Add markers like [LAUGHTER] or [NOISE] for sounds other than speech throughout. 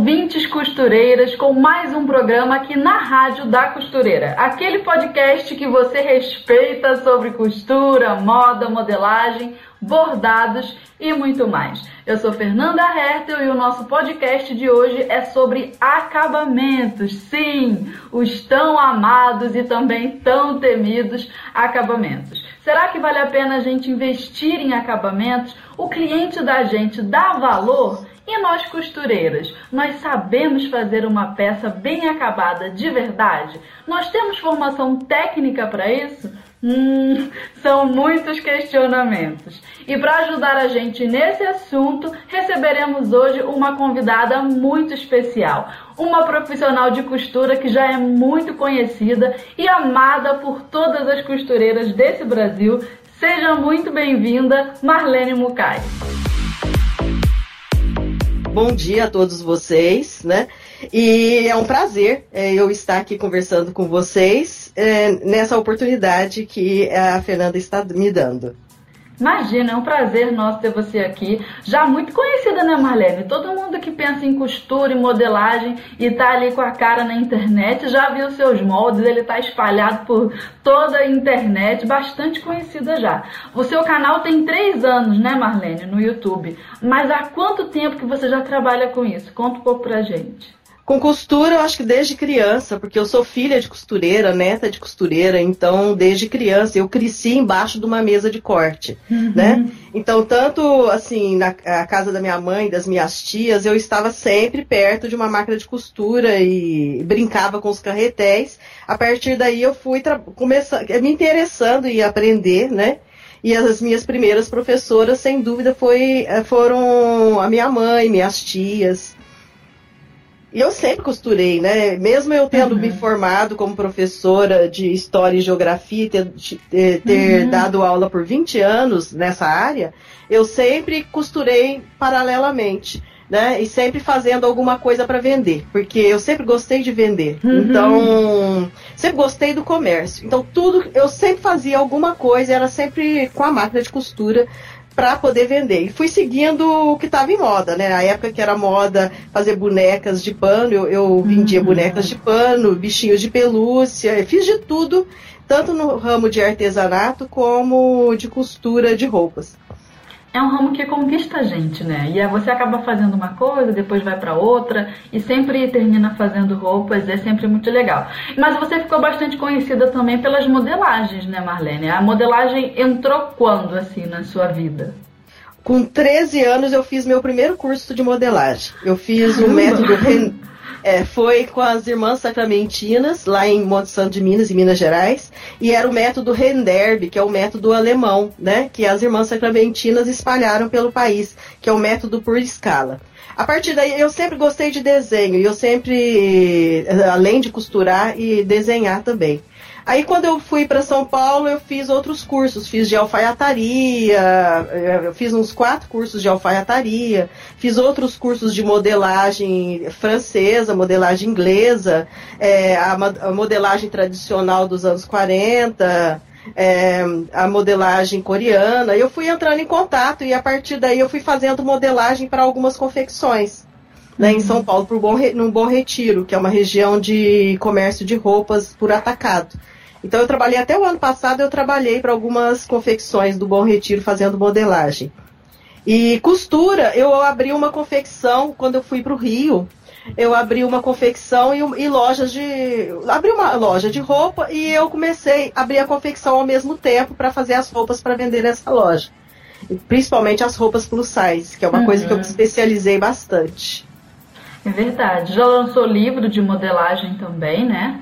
Ouvintes costureiras, com mais um programa aqui na Rádio da Costureira. Aquele podcast que você respeita sobre costura, moda, modelagem, bordados e muito mais. Eu sou Fernanda Hertel e o nosso podcast de hoje é sobre acabamentos. Sim, os tão amados e também tão temidos acabamentos. Será que vale a pena a gente investir em acabamentos? O cliente da gente dá valor? E nós costureiras, nós sabemos fazer uma peça bem acabada de verdade? Nós temos formação técnica para isso? Hum, [LAUGHS] são muitos questionamentos. E para ajudar a gente nesse assunto, receberemos hoje uma convidada muito especial, uma profissional de costura que já é muito conhecida e amada por todas as costureiras desse Brasil. Seja muito bem-vinda, Marlene Mucay. Bom dia a todos vocês, né? E é um prazer é, eu estar aqui conversando com vocês é, nessa oportunidade que a Fernanda está me dando. Imagina, é um prazer nosso ter você aqui. Já muito conhecida, né, Marlene? Todo mundo que pensa em costura e modelagem e tá ali com a cara na internet já viu seus moldes, ele tá espalhado por toda a internet, bastante conhecida já. O seu canal tem três anos, né, Marlene, no YouTube. Mas há quanto tempo que você já trabalha com isso? Conta um pouco pra gente. Com costura, eu acho que desde criança, porque eu sou filha de costureira, neta de costureira, então desde criança eu cresci embaixo de uma mesa de corte, uhum. né? Então, tanto assim, na casa da minha mãe, das minhas tias, eu estava sempre perto de uma máquina de costura e brincava com os carretéis. A partir daí eu fui começando, me interessando em aprender, né? E as minhas primeiras professoras, sem dúvida, foi, eh, foram a minha mãe, minhas tias. E eu sempre costurei, né? Mesmo eu tendo uhum. me formado como professora de História e Geografia, ter, ter, ter uhum. dado aula por 20 anos nessa área, eu sempre costurei paralelamente. Né? E sempre fazendo alguma coisa para vender, porque eu sempre gostei de vender. Uhum. Então, sempre gostei do comércio. Então, tudo, eu sempre fazia alguma coisa, era sempre com a máquina de costura para poder vender. E fui seguindo o que estava em moda, né? Na época que era moda fazer bonecas de pano, eu, eu vendia uhum. bonecas de pano, bichinhos de pelúcia, fiz de tudo, tanto no ramo de artesanato como de costura de roupas é um ramo que conquista a gente, né? E aí você acaba fazendo uma coisa, depois vai para outra e sempre termina fazendo roupas, é sempre muito legal. Mas você ficou bastante conhecida também pelas modelagens, né, Marlene? A modelagem entrou quando assim na sua vida? Com 13 anos eu fiz meu primeiro curso de modelagem. Eu fiz o um método é, foi com as irmãs sacramentinas, lá em Monte Santo de Minas, em Minas Gerais, e era o método Renderb, que é o método alemão, né, que as irmãs sacramentinas espalharam pelo país, que é o método por escala. A partir daí, eu sempre gostei de desenho, e eu sempre, além de costurar, e desenhar também. Aí quando eu fui para São Paulo, eu fiz outros cursos, fiz de alfaiataria, eh, eu fiz uns quatro cursos de alfaiataria, fiz outros cursos de modelagem francesa, modelagem inglesa, é, a, a, modelagem tradicional dos anos 40, é, a modelagem coreana. Eu fui entrando em contato e a partir daí eu fui fazendo modelagem para algumas confecções. Né, em uhum. São Paulo, pro Bom, no Bom Retiro, que é uma região de comércio de roupas por atacado. Então eu trabalhei até o ano passado, eu trabalhei para algumas confecções do Bom Retiro fazendo modelagem. E costura, eu abri uma confecção quando eu fui para o Rio. Eu abri uma confecção e, e, lojas de. Abri uma loja de roupa e eu comecei a abrir a confecção ao mesmo tempo para fazer as roupas para vender nessa loja. Principalmente as roupas plus size, que é uma uhum. coisa que eu me especializei bastante. É verdade. Já lançou livro de modelagem também, né?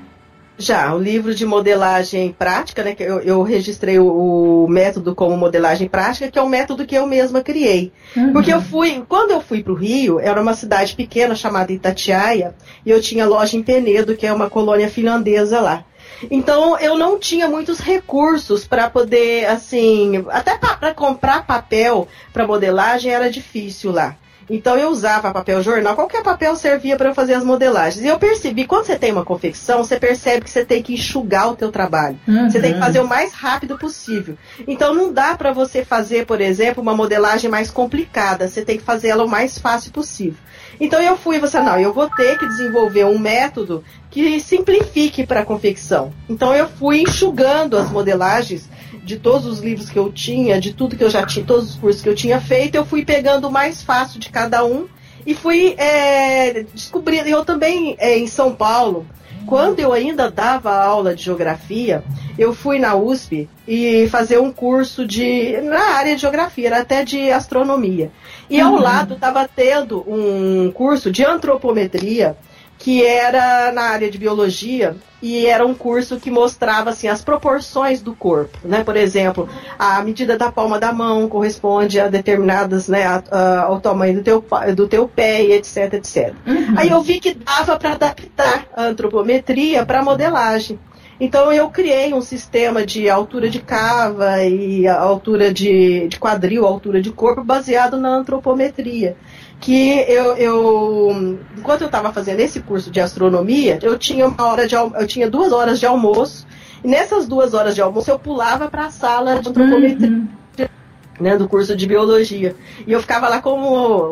Já, o livro de modelagem prática, né? Que eu, eu registrei o, o, método como modelagem prática, que é um método que eu mesma criei. Uhum. Porque eu fui, quando eu fui para o Rio, era uma cidade pequena chamada Itatiaia, e eu tinha loja em Penedo, que é uma colônia finlandesa lá. Então eu não tinha muitos recursos para poder, assim, até para comprar papel para modelagem era difícil lá. Então eu usava papel jornal, qualquer papel servia para fazer as modelagens. E eu percebi, quando você tem uma confecção, você percebe que você tem que enxugar o teu trabalho. Uhum. Você tem que fazer o mais rápido possível. Então não dá para você fazer, por exemplo, uma modelagem mais complicada. Você tem que fazer ela o mais fácil possível. Então eu fui você, não, eu vou ter que desenvolver um método que simplifique para a confecção. Então eu fui enxugando as modelagens de todos os livros que eu tinha, de tudo que eu já tinha, todos os cursos que eu tinha feito, eu fui pegando o mais fácil de cada um e fui é, descobrindo. Eu também, é, em São Paulo, quando eu ainda dava aula de geografia, eu fui na USP e fazer um curso de na área de geografia, era até de astronomia. E ao uhum. lado estava tendo um curso de antropometria que era na área de biologia e era um curso que mostrava assim as proporções do corpo, né? Por exemplo, a medida da palma da mão corresponde a determinadas, né, a, a, ao tamanho do teu, do teu pé e etc, etc. Uhum. Aí eu vi que dava para adaptar a antropometria para modelagem. Então eu criei um sistema de altura de cava e altura de, de quadril, altura de corpo baseado na antropometria que eu, eu enquanto eu estava fazendo esse curso de astronomia, eu tinha uma hora de eu tinha duas horas de almoço e nessas duas horas de almoço eu pulava para a sala de antropometria. Uhum. Né, do curso de biologia. E eu ficava lá como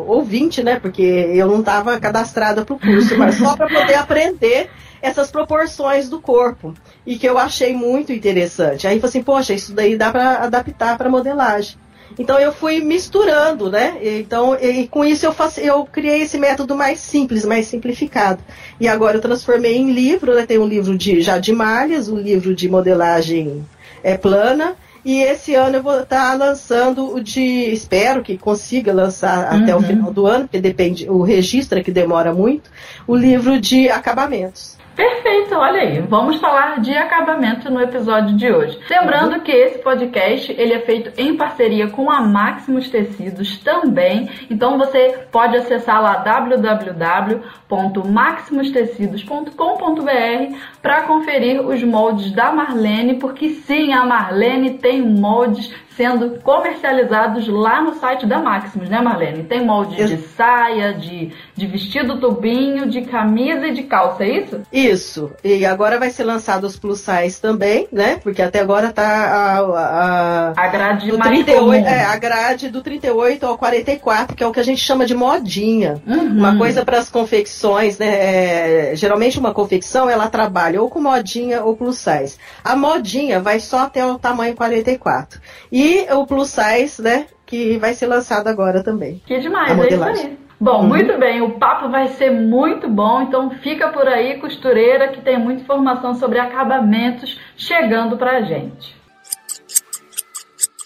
ouvinte, né? Porque eu não estava cadastrada para o curso, mas só para poder aprender essas proporções do corpo. E que eu achei muito interessante. Aí eu falei assim, poxa, isso daí dá para adaptar para modelagem. Então eu fui misturando, né? Então, e com isso eu, faço, eu criei esse método mais simples, mais simplificado. E agora eu transformei em livro, né? Tem um livro de, já de malhas, um livro de modelagem é, plana. E esse ano eu vou estar tá lançando o de. Espero que consiga lançar uhum. até o uhum. final do ano, porque depende, o registro é que demora muito, o livro de acabamentos. Perfeito, olha aí. Vamos falar de acabamento no episódio de hoje. Lembrando que esse podcast ele é feito em parceria com a Maximus Tecidos também. Então você pode acessar lá www.maximustecidos.com.br para conferir os moldes da Marlene, porque sim, a Marlene tem moldes sendo comercializados lá no site da Maximus, né, Marlene? Tem molde de saia, de, de vestido tubinho, de camisa e de calça, é isso? Isso. E agora vai ser lançado os plus size também, né? Porque até agora tá a, a, a grade do mais 38, comum. é, a grade do 38 ao 44, que é o que a gente chama de modinha. Uhum. Uma coisa para as confecções, né? É, geralmente uma confecção ela trabalha ou com modinha ou plus size. A modinha vai só até o tamanho 44. E e o plus size, né? Que vai ser lançado agora também. Que demais, é isso aí. Bom, uhum. muito bem, o papo vai ser muito bom, então fica por aí, costureira, que tem muita informação sobre acabamentos chegando pra gente.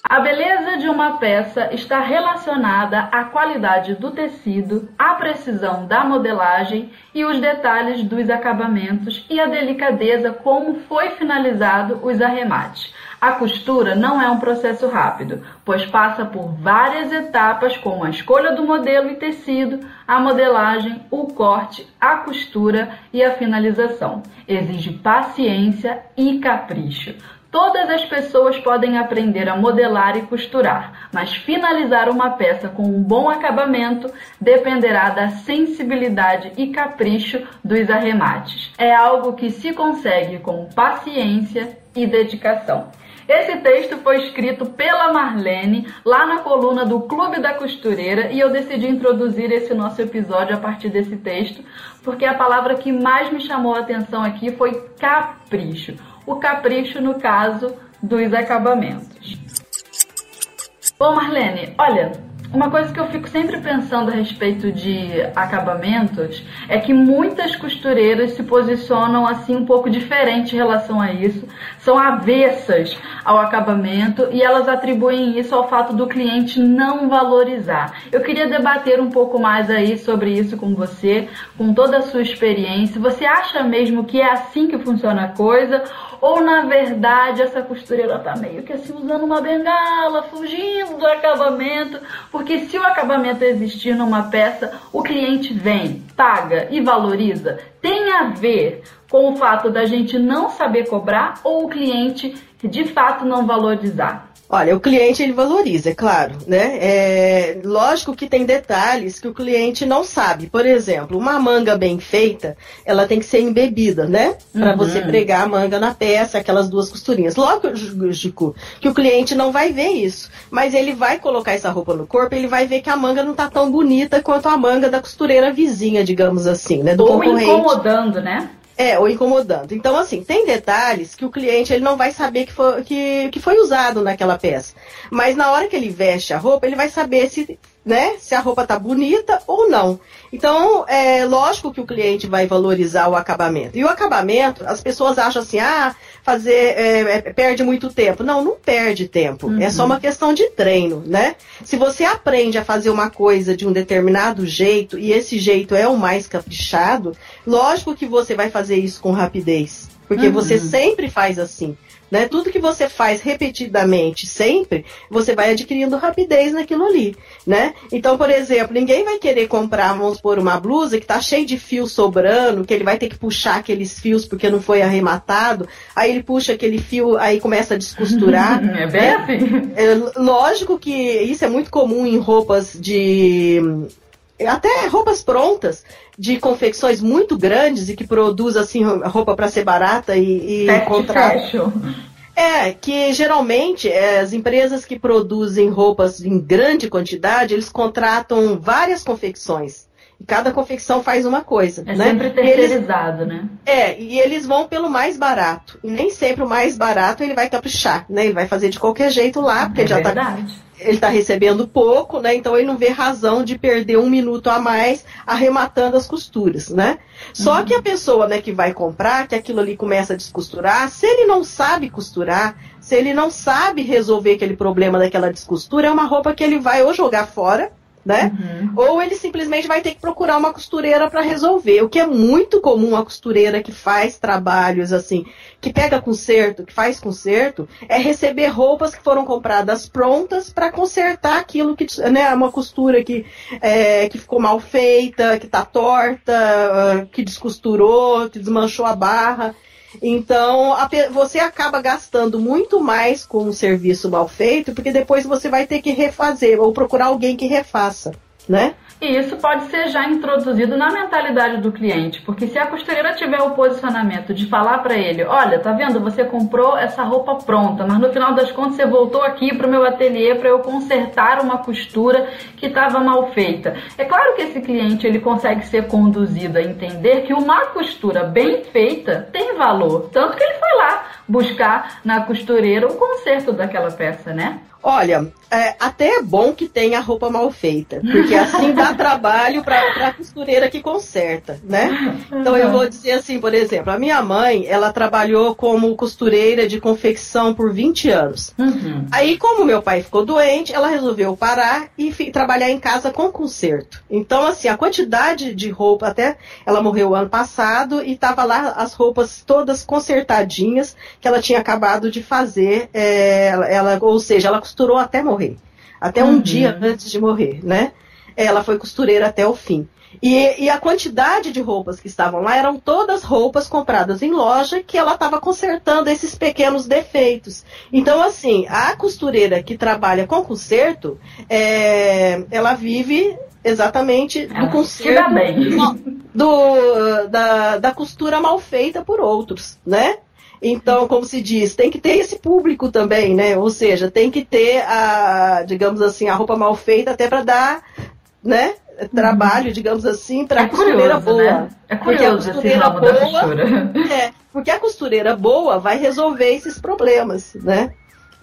A beleza de uma peça está relacionada à qualidade do tecido, à precisão da modelagem e os detalhes dos acabamentos e a delicadeza como foi finalizado os arremates. A costura não é um processo rápido, pois passa por várias etapas como a escolha do modelo e tecido, a modelagem, o corte, a costura e a finalização. Exige paciência e capricho. Todas as pessoas podem aprender a modelar e costurar, mas finalizar uma peça com um bom acabamento dependerá da sensibilidade e capricho dos arremates. É algo que se consegue com paciência e dedicação. Esse texto foi escrito pela Marlene lá na coluna do Clube da Costureira e eu decidi introduzir esse nosso episódio a partir desse texto, porque a palavra que mais me chamou a atenção aqui foi capricho o capricho no caso dos acabamentos. Bom, Marlene, olha, Uma coisa que eu fico sempre pensando a respeito de acabamentos é que muitas costureiras se posicionam assim um pouco diferente em relação a isso, são avessas ao acabamento e elas atribuem isso ao fato do cliente não valorizar. Eu queria debater um pouco mais aí sobre isso com você, com toda a sua experiência. Você acha mesmo que é assim que funciona a coisa? Ou na verdade essa costureira tá meio que assim usando uma bengala, fugindo do acabamento, porque se o acabamento existir numa peça, o cliente vem, paga e valoriza. Tem a ver com o fato da gente não saber cobrar ou o cliente de fato não valorizar? Olha, o cliente ele valoriza, é claro, né? É, lógico que tem detalhes que o cliente não sabe. Por exemplo, uma manga bem feita, ela tem que ser embebida, né? Para uhum. você pregar a manga na peça, aquelas duas costurinhas. Lógico que o cliente não vai ver isso, mas ele vai colocar essa roupa no corpo, ele vai ver que a manga não tá tão bonita quanto a manga da costureira vizinha, digamos assim, né? Do Ou concorrente. incomodando, né? É, ou incomodando. Então, assim, tem detalhes que o cliente ele não vai saber que foi, que, que foi usado naquela peça. Mas na hora que ele veste a roupa, ele vai saber se né? Se a roupa tá bonita ou não. Então, é lógico que o cliente vai valorizar o acabamento. E o acabamento, as pessoas acham assim, ah, fazer é, é, perde muito tempo. Não, não perde tempo. Uhum. É só uma questão de treino, né? Se você aprende a fazer uma coisa de um determinado jeito e esse jeito é o mais caprichado, lógico que você vai fazer isso com rapidez. Porque uhum. você sempre faz assim. Né? Tudo que você faz repetidamente, sempre, você vai adquirindo rapidez naquilo ali, né? Então, por exemplo, ninguém vai querer comprar, vamos supor, uma blusa que está cheia de fio sobrando, que ele vai ter que puxar aqueles fios porque não foi arrematado, aí ele puxa aquele fio, aí começa a descosturar. [LAUGHS] é bem né? É, lógico que isso é muito comum em roupas de até roupas prontas de confecções muito grandes e que produz assim roupa para ser barata e, e contrato. É, que geralmente é, as empresas que produzem roupas em grande quantidade, eles contratam várias confecções. Cada confecção faz uma coisa. É né? sempre terceirizado, eles, né? É, e eles vão pelo mais barato. E nem sempre o mais barato ele vai caprichar, né? Ele vai fazer de qualquer jeito lá, porque é já tá verdade. tá ele está recebendo pouco, né? Então ele não vê razão de perder um minuto a mais arrematando as costuras, né? Só uhum. que a pessoa, né, que vai comprar, que aquilo ali começa a descosturar, se ele não sabe costurar, se ele não sabe resolver aquele problema daquela descostura, é uma roupa que ele vai ou jogar fora, né? Uhum. Ou ele simplesmente vai ter que procurar uma costureira para resolver. O que é muito comum a costureira que faz trabalhos assim, que pega conserto, que faz conserto, é receber roupas que foram compradas prontas para consertar aquilo que, né, uma costura que, é, que ficou mal feita, que está torta, ah, que descosturou, que desmanchou a barra. Então, a, você acaba gastando muito mais com um serviço mal feito, porque depois você vai ter que refazer ou procurar alguém que refaça, né? E isso pode ser já introduzido na mentalidade do cliente, porque se a costureira tiver o posicionamento de falar para ele, olha, tá vendo, você comprou essa roupa pronta, mas no final das contas você voltou aqui para o meu ateliê para eu consertar uma costura que estava mal feita. É claro que esse cliente ele consegue ser conduzido a entender que uma costura bem feita tem valor, tanto que ele foi lá buscar na costureira o conserto daquela peça, né? Olha, é, até é bom que tenha roupa mal feita, porque assim dá [LAUGHS] trabalho para a costureira que conserta, né? Então eu vou dizer assim, por exemplo, a minha mãe, ela trabalhou como costureira de confecção por 20 anos. Uhum. Aí, como meu pai ficou doente, ela resolveu parar e trabalhar em casa com conserto. Então, assim, a quantidade de roupa, até ela morreu ano passado e tava lá as roupas todas consertadinhas que ela tinha acabado de fazer, é, ela, ou seja, ela costurou até morrer. Até um uhum. dia antes de morrer, né? Ela foi costureira até o fim. E, e, a quantidade de roupas que estavam lá eram todas roupas compradas em loja que ela estava consertando esses pequenos defeitos. Então, assim, a costureira que trabalha com conserto, é, ela vive exatamente do conserto do, da, da costura mal feita por outros, né? Então, como se diz, tem que ter esse público também, né? Ou seja, tem que ter a, digamos assim, a roupa mal feita até para dar, né? Trabalho, uhum. digamos assim, para é a costureira boa. Né? É curioso esse ramo boa, da costura. É, porque a costureira boa vai resolver esses problemas, né?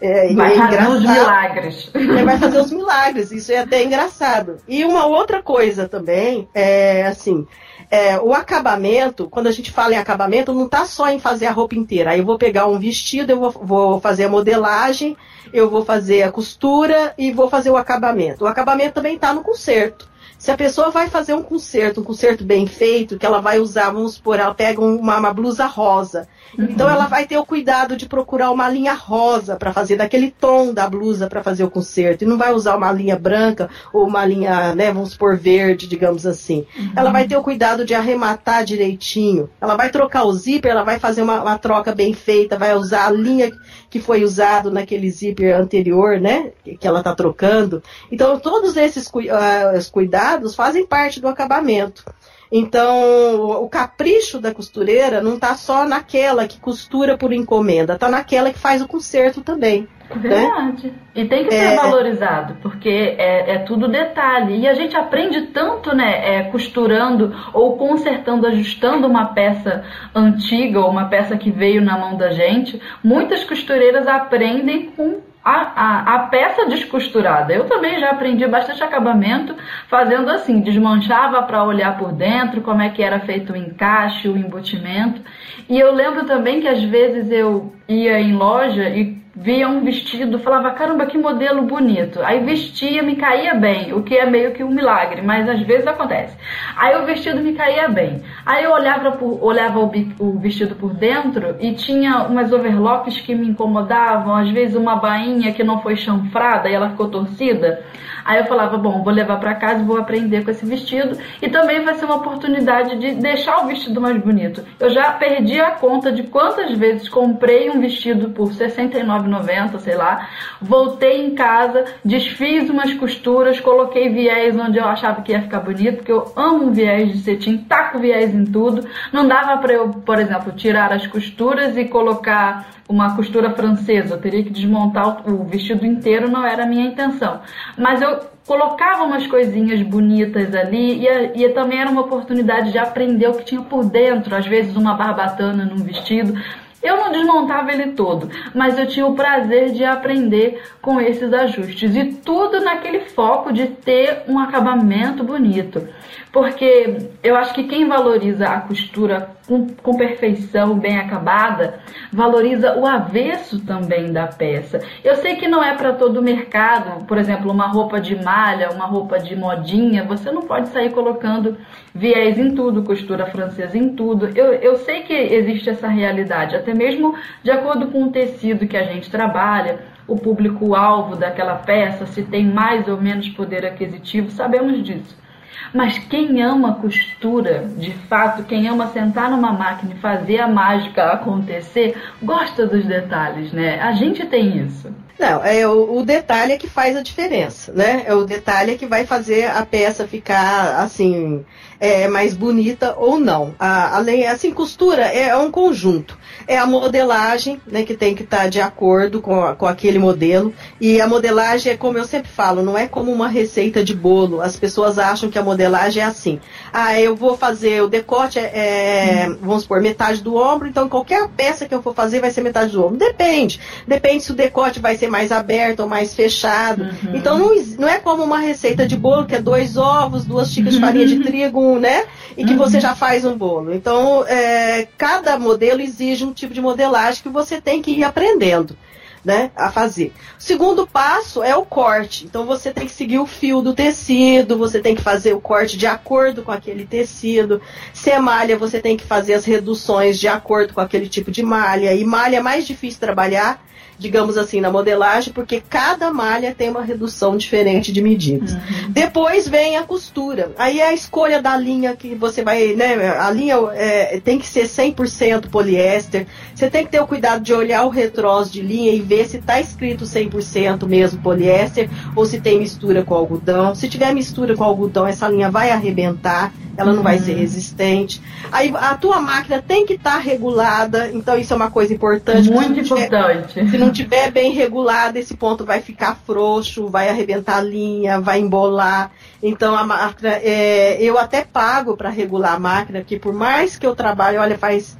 É, vai é fazer os milagres. É, vai fazer os milagres, isso é até engraçado. E uma outra coisa também, é assim, é, o acabamento, quando a gente fala em acabamento, não está só em fazer a roupa inteira. Aí eu vou pegar um vestido, eu vou, vou fazer a modelagem, eu vou fazer a costura e vou fazer o acabamento. O acabamento também está no conserto. Se a pessoa vai fazer um conserto, um conserto bem feito, que ela vai usar, vamos supor, ela pega uma, uma blusa rosa. Uhum. Então ela vai ter o cuidado de procurar uma linha rosa para fazer daquele tom da blusa para fazer o conserto. E não vai usar uma linha branca ou uma linha, né, vamos supor, verde, digamos assim. Uhum. Ela vai ter o cuidado de arrematar direitinho. Ela vai trocar o zíper, ela vai fazer uma, uma troca bem feita, vai usar a linha que foi usado naquele zíper anterior, né? Que ela está trocando. Então, todos esses uh, cuidados fazem parte do acabamento. Então, o capricho da costureira não está só naquela que costura por encomenda, está naquela que faz o conserto também. Né? Verdade. Né? E tem que ser é... valorizado, porque é, é, tudo detalhe. E a gente aprende tanto, né, é, costurando ou consertando, ajustando uma peça antiga ou uma peça que veio na mão da gente. Muitas costureiras aprendem com a, a, a, peça descosturada. Eu também já aprendi bastante acabamento fazendo assim, desmanchava para olhar por dentro como é que era feito o encaixe, o embutimento. E eu lembro também que às vezes eu ia em loja e via um vestido, falava, caramba, que modelo bonito. Aí vestia, me caía bem, o que é meio que um milagre, mas às vezes acontece. Aí o vestido me caía bem. Aí eu olhava, por, olhava o, o vestido por dentro e tinha umas overlocks que me incomodavam, às vezes uma bainha que não foi chanfrada e ela ficou torcida. Aí eu falava, bom, vou levar para casa, vou aprender com esse vestido e também vai ser uma oportunidade de deixar o vestido mais bonito. Eu já perdi a conta de quantas vezes comprei um vestido por 69 90, sei lá. Voltei em casa, desfiz umas costuras, coloquei viés onde eu achava que ia ficar bonito, porque eu amo viés de cetim, taco viés em tudo. Não dava para eu, por exemplo, tirar as costuras e colocar uma costura francesa. Eu teria que desmontar o vestido inteiro, não era a minha intenção. Mas eu colocava umas coisinhas bonitas ali e, e também era uma oportunidade de aprender o que tinha por dentro. Às vezes uma barbatana num vestido eu não desmontava ele todo, mas eu tinha o prazer de aprender com esses ajustes e tudo naquele foco de ter um acabamento bonito. Porque eu acho que quem valoriza a costura com, com, perfeição, bem acabada, valoriza o avesso também da peça. Eu sei que não é para todo mercado, por exemplo, uma roupa de malha, uma roupa de modinha, você não pode sair colocando viés em tudo, costura francesa em tudo. Eu, eu sei que existe essa realidade, até mesmo de acordo com o tecido que a gente trabalha, o público-alvo daquela peça, se tem mais ou menos poder aquisitivo, sabemos disso. Mas quem ama costura, de fato, quem ama sentar numa máquina e fazer a mágica acontecer, gosta dos detalhes, né? A gente tem isso. Não, é o, o, detalhe é que faz a diferença, né? É o detalhe é que vai fazer a peça ficar assim é, mais bonita ou não. A, além, assim, costura é um conjunto. É a modelagem, né, que tem que estar tá de acordo com, com aquele modelo. E a modelagem é como eu sempre falo, não é como uma receita de bolo. As pessoas acham que a modelagem é assim. Ah, eu vou fazer o decote, é, é vamos supor, metade do ombro, então qualquer peça que eu for fazer vai ser metade do ombro. Depende. Depende se o decote vai ser mais aberto ou mais fechado. Uhum. Então não, não é como uma receita de bolo, que é dois ovos, duas xícaras de farinha de trigo, né? E que uhum. você já faz um bolo. Então, é, cada modelo exige um tipo de modelagem que você tem que ir aprendendo. Né, a fazer. O segundo passo é o corte. Então você tem que seguir o fio do tecido, você tem que fazer o corte de acordo com aquele tecido. Se é malha, você tem que fazer as reduções de acordo com aquele tipo de malha. E malha é mais difícil trabalhar digamos assim, na modelagem, porque cada malha tem uma redução diferente de medidas. Uhum. Depois vem a costura. Aí é a escolha da linha que você vai, né? A linha é, tem que ser 100% poliéster. Você tem que ter o cuidado de olhar o retrós de linha e ver se está escrito 100% mesmo poliéster ou se tem mistura com algodão. Se tiver mistura com algodão, essa linha vai arrebentar ela não vai ser resistente. Aí a tua máquina tem que estar tá regulada, então isso é uma coisa importante. Muito importante. Tiver, se não tiver bem regulada, esse ponto vai ficar frouxo, vai arrebentar a linha, vai embolar. Então a máquina, é, eu até pago para regular a máquina, porque por mais que eu trabalhe, olha, faz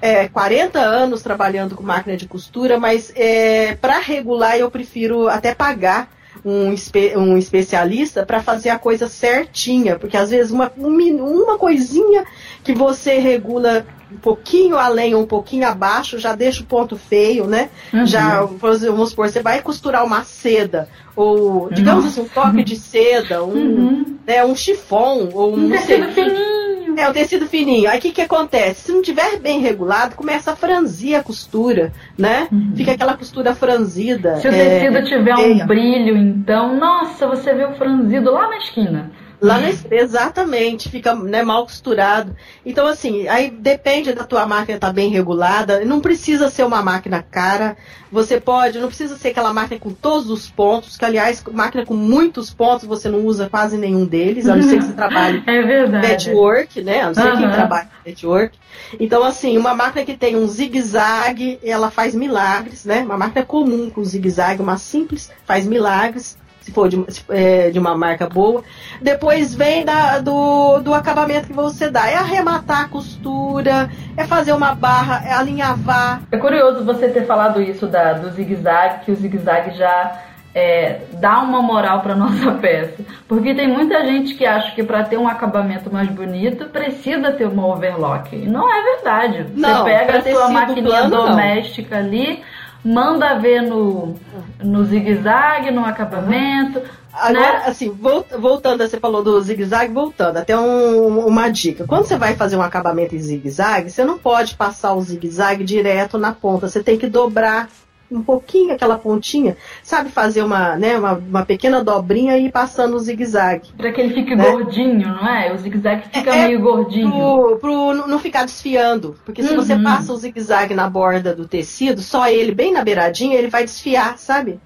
é, 40 anos trabalhando com máquina de costura, mas é, para regular eu prefiro até pagar um, espe um especialista para fazer a coisa certinha, porque às vezes uma, uma coisinha que você regula um pouquinho além ou um pouquinho abaixo já deixa o ponto feio, né? Uhum. Já, vamos supor, você vai costurar uma seda, ou digamos Nossa. assim, um toque de seda, um, uhum. né, um chifão, ou um, um tecido fininho. É, o tecido fininho. Aí o que, que acontece? Se não tiver bem regulado, começa a franzir a costura, né? Uhum. Fica aquela costura franzida. Se o é, tecido tiver um brilho, então, nossa, você vê o franzido lá na esquina. Lá na, exatamente, fica né, mal costurado. Então, assim, aí depende da tua máquina estar tá bem regulada. Não precisa ser uma máquina cara. Você pode, não precisa ser aquela máquina com todos os pontos, que aliás, máquina com muitos pontos, você não usa quase nenhum deles, a não ser que você trabalhe [LAUGHS] é verdade. network, né? A não ser uhum. quem trabalha network. Então, assim, uma máquina que tem um zigue-zague, ela faz milagres, né? Uma máquina comum com zigue-zague, uma simples, faz milagres se for de, é, de uma marca boa. Depois vem da, do, do acabamento que você dá. É arrematar a costura, é fazer uma barra, é alinhavar. É curioso você ter falado isso da, do zigue-zague, que o zigue-zague já é, dá uma moral para [LAUGHS] nossa peça. Porque tem muita gente que acha que para ter um acabamento mais bonito precisa ter uma overlock. E não é verdade. Você não, pega a sua maquininha doméstica não. ali manda ver no, no zigue-zague, no acabamento. Agora, né? assim, voltando, você falou do zigue-zague, voltando, até um, uma dica. Quando você vai fazer um acabamento em zigue-zague, você não pode passar o zigue-zague direto na ponta. Você tem que dobrar um pouquinho aquela pontinha, sabe fazer uma, né, uma, uma pequena dobrinha e ir passando o zigue-zague. Para que ele fique né? gordinho, não é? O zigue-zague fica é, meio gordinho. Pro, pro não ficar desfiando. Porque se uhum. você passa o zigue-zague na borda do tecido, só ele bem na beiradinha, ele vai desfiar, sabe?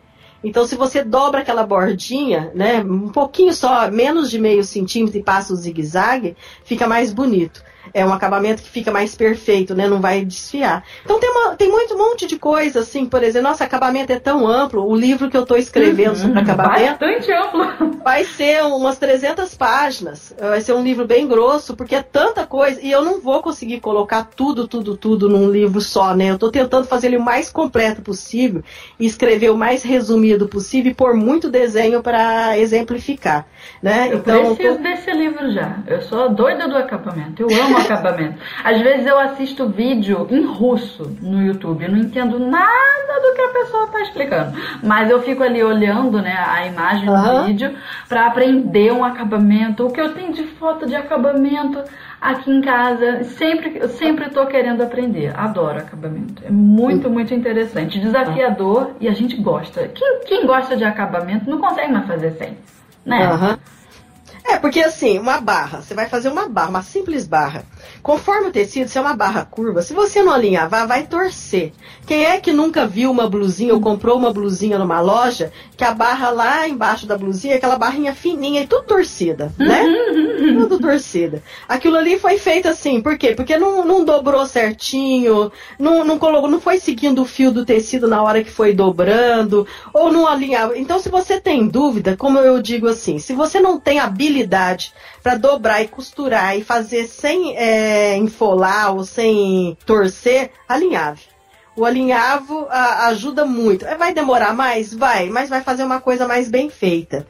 Então, se você dobra aquela bordinha, né, um pouquinho só, menos de meio centímetro e passa o zigue-zague, fica mais bonito é um acabamento que fica mais perfeito, né? Não vai desfiar. Então tem, uma, tem muito monte de coisa, assim, por exemplo, nosso acabamento é tão amplo, o livro que eu estou escrevendo uhum, sobre acabamento. Bastante amplo. Vai ser umas 300 páginas. Vai ser um livro bem grosso, porque é tanta coisa. E eu não vou conseguir colocar tudo, tudo, tudo num livro só, né? Eu estou tentando fazer ele o mais completo possível e escrever o mais resumido possível e pôr muito desenho para exemplificar. Né? Eu então, preciso tô... desse livro já. Eu sou doida do acabamento. Eu amo acabamento. Às vezes eu assisto vídeo em russo no YouTube, eu não entendo nada do que a pessoa está explicando, mas eu fico ali olhando, né, a imagem do uhum. vídeo para aprender um acabamento, o que eu tenho de foto de acabamento aqui em casa, sempre eu sempre tô querendo aprender. Adoro acabamento. É muito, muito interessante, desafiador e a gente gosta. Quem, quem gosta de acabamento não consegue mais fazer sem, né? Uhum. É, porque assim, uma barra, você vai fazer uma barra, uma simples barra. Conforme o tecido, se é uma barra curva, se você não alinhavar, vai torcer. Quem é que nunca viu uma blusinha ou comprou uma blusinha numa loja, que a barra lá embaixo da blusinha, aquela barrinha fininha e tudo torcida, né? tudo torcida. Aquilo ali foi feito assim, por quê? Porque não, não dobrou certinho, não, não colocou, não foi seguindo o fio do tecido na hora que foi dobrando, ou não alinhava. Então, se você tem dúvida, como eu digo assim, se você não tem habilidade habilidade para dobrar e costurar e fazer sem é, enfolar ou sem torcer, alinhave. O alinhavo a, ajuda muito. É, vai demorar mais? Vai, mas vai fazer uma coisa mais bem feita.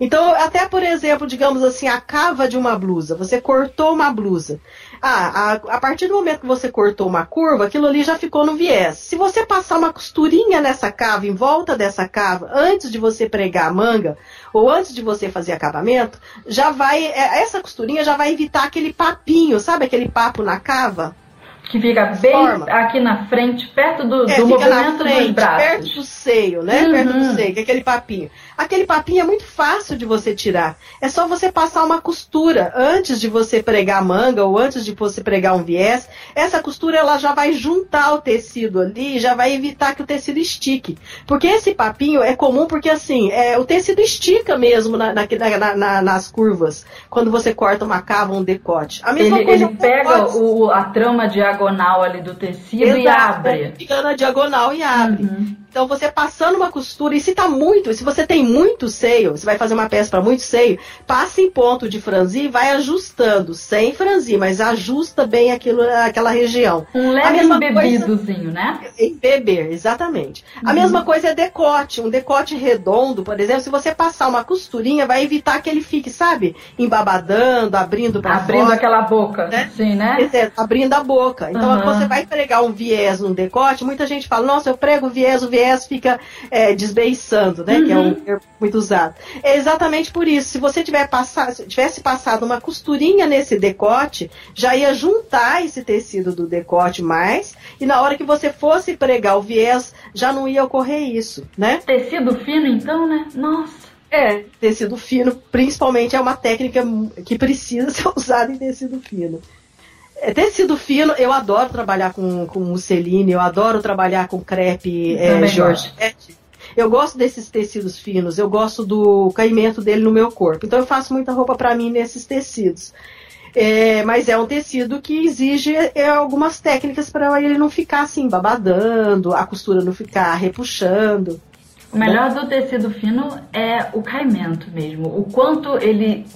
Então, até por exemplo, digamos assim, a cava de uma blusa. Você cortou uma blusa. Ah, a, a, partir do momento que você cortou uma curva, aquilo ali já ficou no viés. Se você passar uma costurinha nessa cava, em volta dessa cava, antes de você pregar a manga, ou antes de você fazer acabamento, já vai. É, essa costurinha já vai evitar aquele papinho, sabe aquele papo na cava? Que fica bem Forma. aqui na frente, perto do, é, do movimento frente, dos braços. Perto do seio, né? Uhum. Perto do seio, que é aquele papinho. Aquele papinho é muito fácil de você tirar. É só você passar uma costura antes de você pregar a manga ou antes de você pregar um viés. Essa costura ela já vai juntar o tecido ali, já vai evitar que o tecido estique. Porque esse papinho é comum porque assim, é, o tecido estica mesmo na, na, na, nas curvas, quando você corta uma cava, um decote. A mesma ele, coisa ele pega o, a trama diagonal ali do tecido Exato, e abre. Fica na diagonal e abre. Uhum. Então você passando uma costura, e se tá muito, se você tem muito seio, você vai fazer uma peça para muito seio, passa em ponto de franzir e vai ajustando, sem franzir, mas ajusta bem aquilo, aquela região. Um leve embebidozinho, né? Embeber, exatamente. Uhum. A mesma coisa é decote, um decote redondo, por exemplo, se você passar uma costurinha, vai evitar que ele fique, sabe, embabadando, abrindo para Abrindo fora, aquela boca, né? sim, né? abrindo a boca. Então uhum. você vai pregar um viés num decote, muita gente fala, nossa, eu prego viés, o viés viés fica é, desbeiçando, né? Uhum. Que é um uhum. termo muito usado. É exatamente por isso. Se você tiver passado, se tivesse passado uma costurinha nesse decote, já ia juntar esse tecido do decote mais, e na hora que você fosse pregar o viés, já não ia ocorrer isso, né? Tecido fino, então, né? Nossa. É, tecido fino, principalmente, é uma técnica que precisa [LAUGHS] ser usada em tecido fino. É, tecido fino, eu adoro trabalhar com, com musseline, eu adoro trabalhar com crepe é, georgette. Eu gosto desses tecidos finos, eu gosto do caimento dele no meu corpo. Então eu faço muita roupa para mim nesses tecidos. É, mas é um tecido que exige é, algumas técnicas para ele não ficar assim babadando, a costura não ficar repuxando. O melhor do tecido fino é o caimento mesmo. O quanto ele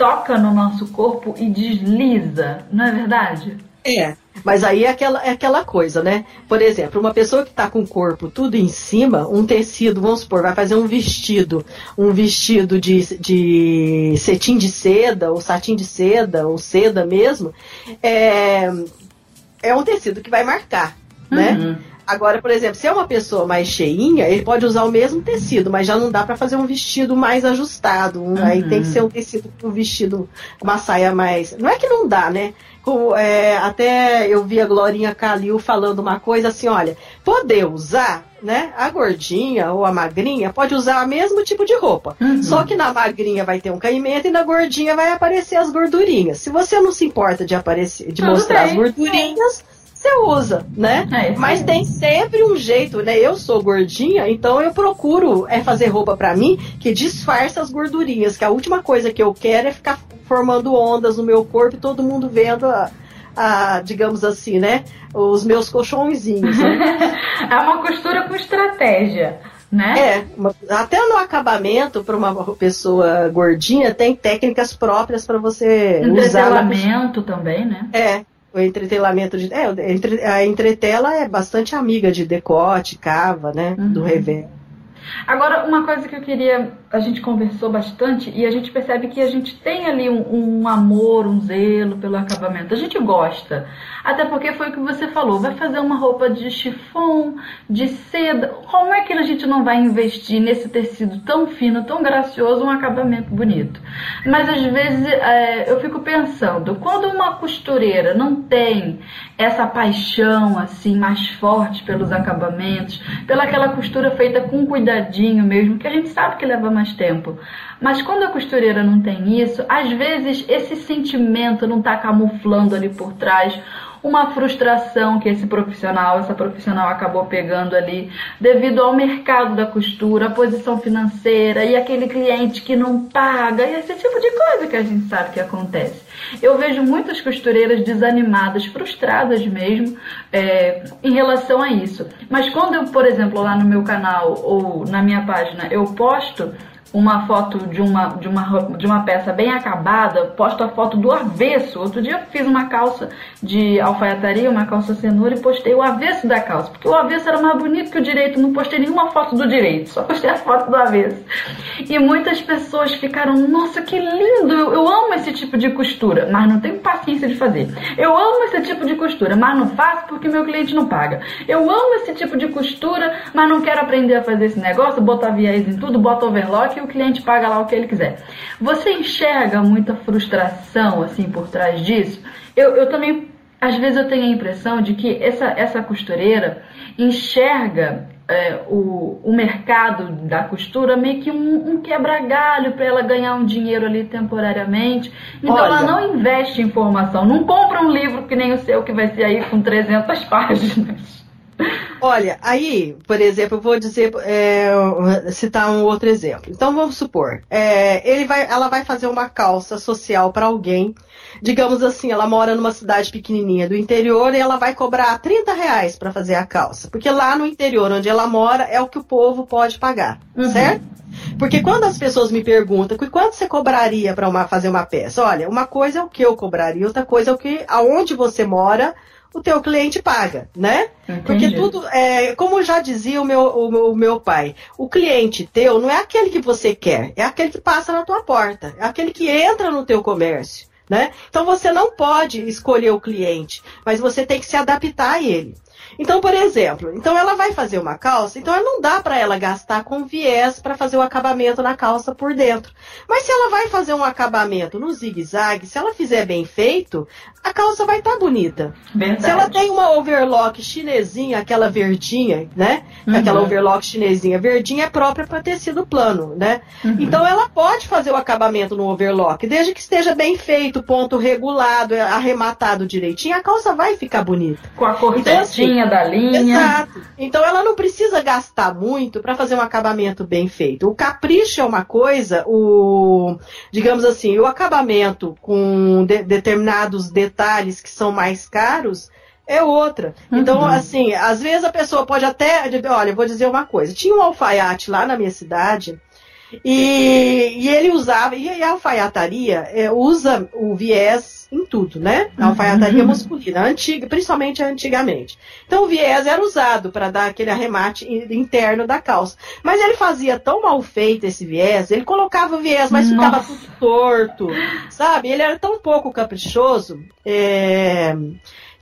toca no nosso corpo e desliza, não é verdade? É, mas aí é aquela, é aquela coisa, né? Por exemplo, uma pessoa que está com o corpo tudo em cima, um tecido, vamos supor, vai fazer um vestido, um vestido de, de cetim de seda, ou satim de seda, ou seda mesmo, é, é um tecido que vai marcar, né? Uhum. Agora, por exemplo, se é uma pessoa mais cheinha, ele pode usar o mesmo tecido, mas já não dá para fazer um vestido mais ajustado. Um, uhum. Aí tem que ser um tecido com um vestido, uma saia mais. Não é que não dá, né? Com, é, até eu vi a Glorinha Calil falando uma coisa assim: olha, poder usar, né? A gordinha ou a magrinha pode usar o mesmo tipo de roupa. Uhum. Só que na magrinha vai ter um caimento e na gordinha vai aparecer as gordurinhas. Se você não se importa de aparecer, de Tudo mostrar bem. as gordurinhas você usa, né? É, Mas tem sempre um jeito, né? Eu sou gordinha, então eu procuro é fazer roupa para mim que disfarça as gordurinhas, que a última coisa que eu quero é ficar formando ondas no meu corpo e todo mundo vendo a, a digamos assim, né? Os meus colchõezinhos. Né? [LAUGHS] é uma costura com estratégia. Né? É, até no acabamento para uma pessoa gordinha tem técnicas próprias para você usar. Entretelamento também, né? É, o entretelamento de. É, a entretela é bastante amiga de decote, cava, né? Uhum. Do revés. Agora, uma coisa que eu queria. A gente conversou bastante e a gente percebe que a gente tem ali um, um, amor, um zelo pelo acabamento. A gente gosta. Até porque foi o que você falou: vai fazer uma roupa de chifão, de seda. Como é que a gente não vai investir nesse tecido tão fino, tão gracioso, um acabamento bonito? Mas às vezes é, eu fico pensando: quando uma costureira não tem essa paixão assim mais forte pelos acabamentos, pela aquela costura feita com cuidadinho mesmo, que a gente sabe que leva mais tempo. Mas quando a costureira não tem isso, às vezes esse sentimento não está camuflando ali por trás uma frustração que esse profissional, essa profissional acabou pegando ali devido ao mercado da costura, a posição financeira e aquele cliente que não paga e esse tipo de coisa que a gente sabe que acontece. Eu vejo muitas costureiras desanimadas, frustradas mesmo é, em relação a isso. Mas quando eu, por exemplo, lá no meu canal ou na minha página eu posto uma foto de uma, de uma, de uma peça bem acabada, posto a foto do avesso. Outro dia eu fiz uma calça de alfaiataria, uma calça cenoura e postei o avesso da calça, porque o avesso era mais bonito que o direito, não postei nenhuma foto do direito, só postei a foto do avesso. E muitas pessoas ficaram, nossa, que lindo, eu, eu amo esse tipo de costura, mas não tenho paciência de fazer. Eu amo esse tipo de costura, mas não faço porque meu cliente não paga. Eu amo esse tipo de costura, mas não quero aprender a fazer esse negócio, botar viés em tudo, bota overlock o cliente paga lá o que ele quiser. Você enxerga muita frustração assim por trás disso? Eu, eu também, às vezes eu tenho a impressão de que essa, essa costureira enxerga é, o, o mercado da costura meio que um, um quebra-galho para ela ganhar um dinheiro ali temporariamente. Então Olha, ela não investe em formação, não compra um livro que nem o seu que vai ser aí com 300 páginas. Olha, aí, por exemplo, eu vou dizer, é, citar um outro exemplo. Então vamos supor, é, ele vai, ela vai fazer uma calça social para alguém. Digamos assim, ela mora numa cidade pequenininha do interior e ela vai cobrar 30 reais para fazer a calça. Porque lá no interior onde ela mora é o que o povo pode pagar, uhum. certo? Porque quando as pessoas me perguntam quanto você cobraria para fazer uma peça, olha, uma coisa é o que eu cobraria, outra coisa é o que aonde você mora o teu cliente paga, né? Entendi. Porque tudo, é, como já dizia o meu, o, o, meu pai, o cliente teu não é aquele que você quer, é aquele que passa na tua porta, é aquele que entra no teu comércio, né? Então você não pode escolher o cliente, mas você tem que se adaptar a ele. Então, por exemplo, então ela vai fazer uma calça, então não dá para ela gastar com viés para fazer o acabamento na calça por dentro. Mas se ela vai fazer um acabamento no zigue-zague, se ela fizer bem feito, a calça vai estar tá bonita. Verdade. Se ela tem uma overlock chinesinha, aquela verdinha, né? Uhum. Aquela overlock chinesinha verdinha é própria para tecido plano, né? Uhum. Então ela pode fazer o acabamento no overlock, desde que esteja bem feito, ponto regulado, arrematado direitinho, a calça vai ficar bonita. Com a cortetinha então, assim, da linha. Exato. Então ela não precisa gastar muito para fazer um acabamento bem feito. O capricho é uma coisa, o digamos assim, o acabamento com de, determinados detalhes que são mais caros é outra. Então, uhum. assim, às vezes a pessoa pode até. Olha, eu vou dizer uma coisa. Tinha um alfaiate lá na minha cidade. E, e ele usava, e a alfaiataria é, usa o viés em tudo, né? A alfaiataria uhum. masculina, antiga, principalmente antigamente. Então o viés era usado para dar aquele arremate interno da calça. Mas ele fazia tão mal feito esse viés, ele colocava o viés, mas Nossa. ficava tudo torto, sabe? Ele era tão pouco caprichoso. É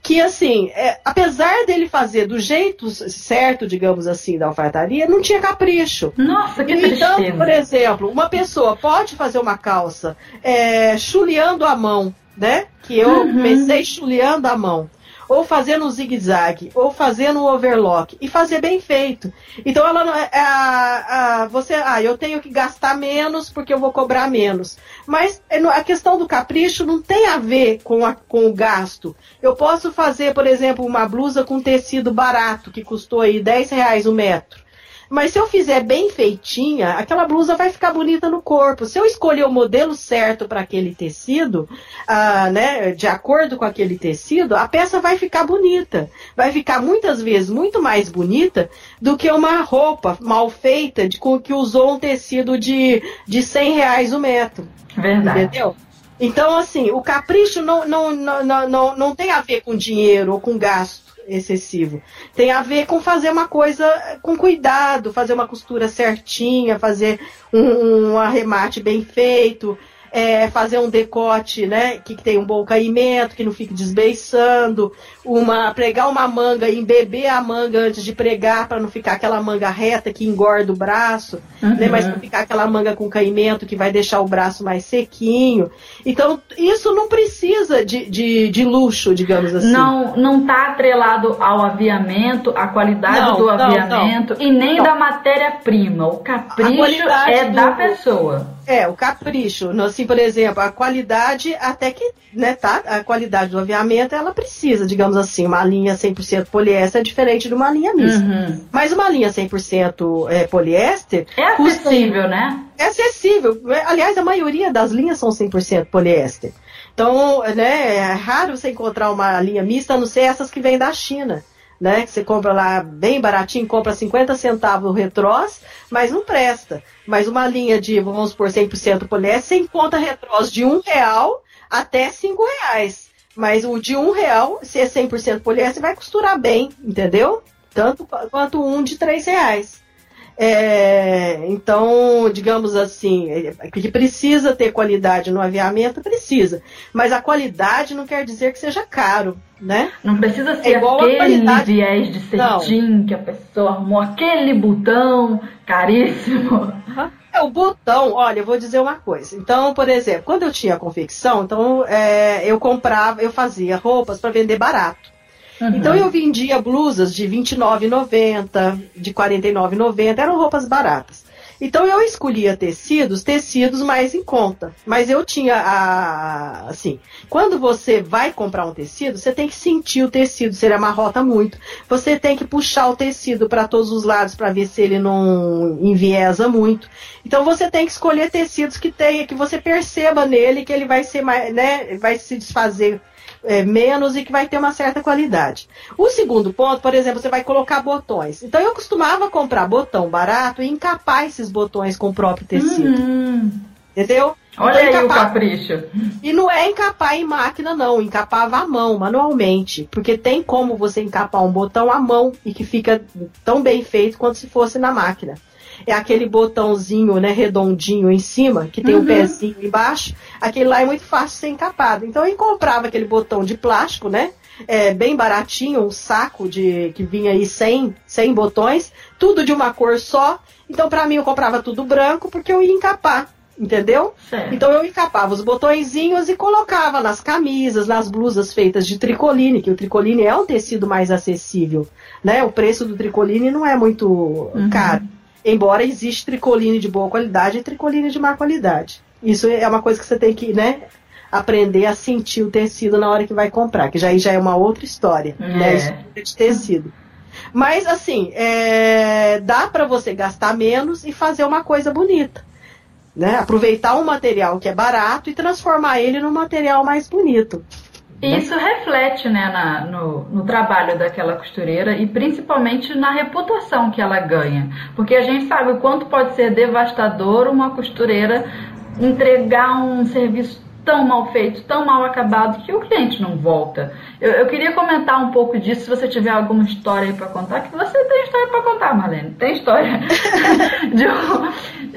que assim, é, apesar dele fazer do jeito certo, digamos assim, da alfaiataria, não tinha capricho. Nossa, que Então, tristeza. por exemplo, uma pessoa pode fazer uma calça é, chuleando a mão, né? Que eu uhum. comecei chuleando a mão. Ou fazendo um zigue-zague, ou fazendo um overlock, e fazer bem feito. Então ela não é, a, você, ah, eu tenho que gastar menos porque eu vou cobrar menos. Mas é, a questão do capricho não tem a ver com, a, com o gasto. Eu posso fazer, por exemplo, uma blusa com tecido barato, que custou aí 10 reais o metro. Mas se eu fizer bem feitinha, aquela blusa vai ficar bonita no corpo. Se eu escolher o modelo certo para aquele tecido, ah, né, de acordo com aquele tecido, a peça vai ficar bonita. Vai ficar muitas vezes muito mais bonita do que uma roupa mal feita de, com que usou um tecido de, de 100 reais o metro. Verdade. Entendeu? Então, assim, o capricho não, não, não, não, não, não tem a ver com dinheiro ou com gasto excessivo. Tem a ver com fazer uma coisa com cuidado, fazer uma costura certinha, fazer um, um arremate bem feito, é, fazer um decote, né, que, que tem um bom caimento, que não fique desbeiçando, uma pregar uma manga e embeber a manga antes de pregar para não ficar aquela manga reta que engorda o braço, uhum. né, mas não ficar aquela manga com caimento que vai deixar o braço mais sequinho. Então, isso não precisa de, de, de luxo, digamos assim. Não, não tá atrelado ao aviamento, à qualidade não, do não, aviamento não. e nem da matéria-prima. O capricho é do... da pessoa. É, o capricho. Assim, por exemplo, a qualidade, até que, né, tá? A qualidade do aviamento, ela precisa, digamos assim, uma linha 100% poliéster é diferente de uma linha mista. Uhum. Mas uma linha 100% é, poliéster... É acessível, custa, né? É acessível. Aliás, a maioria das linhas são 100% poliéster. Então, né, é raro você encontrar uma linha mista, a não ser essas que vêm da China né? Que você compra lá bem baratinho, compra 50 centavos o retrós, mas não presta. Mas uma linha de, vamos por 100% poliéster, você encontra retrós de um real até cinco reais. Mas o de um real, se é 100% poliéster, vai costurar bem, entendeu? Tanto quanto um de três reais. É, então, digamos assim, que precisa ter qualidade no aviamento, precisa. Mas a qualidade não quer dizer que seja caro, né? Não precisa ser é igual aquele viés de cetim que a pessoa arrumou aquele botão caríssimo. É, o botão, olha, eu vou dizer uma coisa. Então, por exemplo, quando eu tinha confecção, então é, eu comprava, eu fazia roupas para vender barato. Uhum. Então eu vendia blusas de R$29,90, de R$49,90, eram roupas baratas. Então eu escolhia tecidos, tecidos mais em conta. Mas eu tinha a. Assim, quando você vai comprar um tecido, você tem que sentir o tecido, se ele amarrota muito. Você tem que puxar o tecido para todos os lados para ver se ele não enviesa muito. Então você tem que escolher tecidos que tenha, que você perceba nele que ele vai ser mais, né? Vai se desfazer é, menos e que vai ter uma certa qualidade. O segundo ponto, por exemplo, você vai colocar botões. Então eu costumava comprar botão barato e encapar esses botões com o próprio tecido. Uhum. Entendeu? Olha então, aí encapar... o capricho. E não é encapar em máquina, não. Encapava à mão, manualmente. Porque tem como você encapar um botão à mão e que fica tão bem feito quanto se fosse na máquina é aquele botãozinho, né, redondinho em cima, que tem uhum. um pezinho embaixo. Aquele lá é muito fácil de ser encapado. Então eu comprava aquele botão de plástico, né? É, bem baratinho, um saco de que vinha aí 100, 100 botões, tudo de uma cor só. Então, para mim, eu comprava tudo branco porque eu ia encapar, entendeu? Certo. Então, eu encapava os botõezinhos e colocava nas camisas, nas blusas feitas de tricoline, que o tricoline é um tecido mais acessível, né? O preço do tricoline não é muito uhum. caro. Embora existe tricoline de boa qualidade e tricoline de má qualidade. Isso é uma coisa que você tem que, né, aprender a sentir o tecido na hora que vai comprar, que já já é uma outra história, né, é. né, de tecido. Mas assim, é, dá para você gastar menos e fazer uma coisa bonita. Né? Aproveitar um material que é barato e transformar ele num material mais bonito. E isso reflete né, na, no, no, trabalho daquela costureira e principalmente na reputação que ela ganha. Porque a gente sabe o quanto pode ser devastador uma costureira entregar um serviço tão mal feito, tão mal acabado, que o cliente não volta. Eu, eu queria comentar um pouco disso, se você tiver alguma história aí para contar, que você tem história para contar, Marlene. Tem história [LAUGHS] de,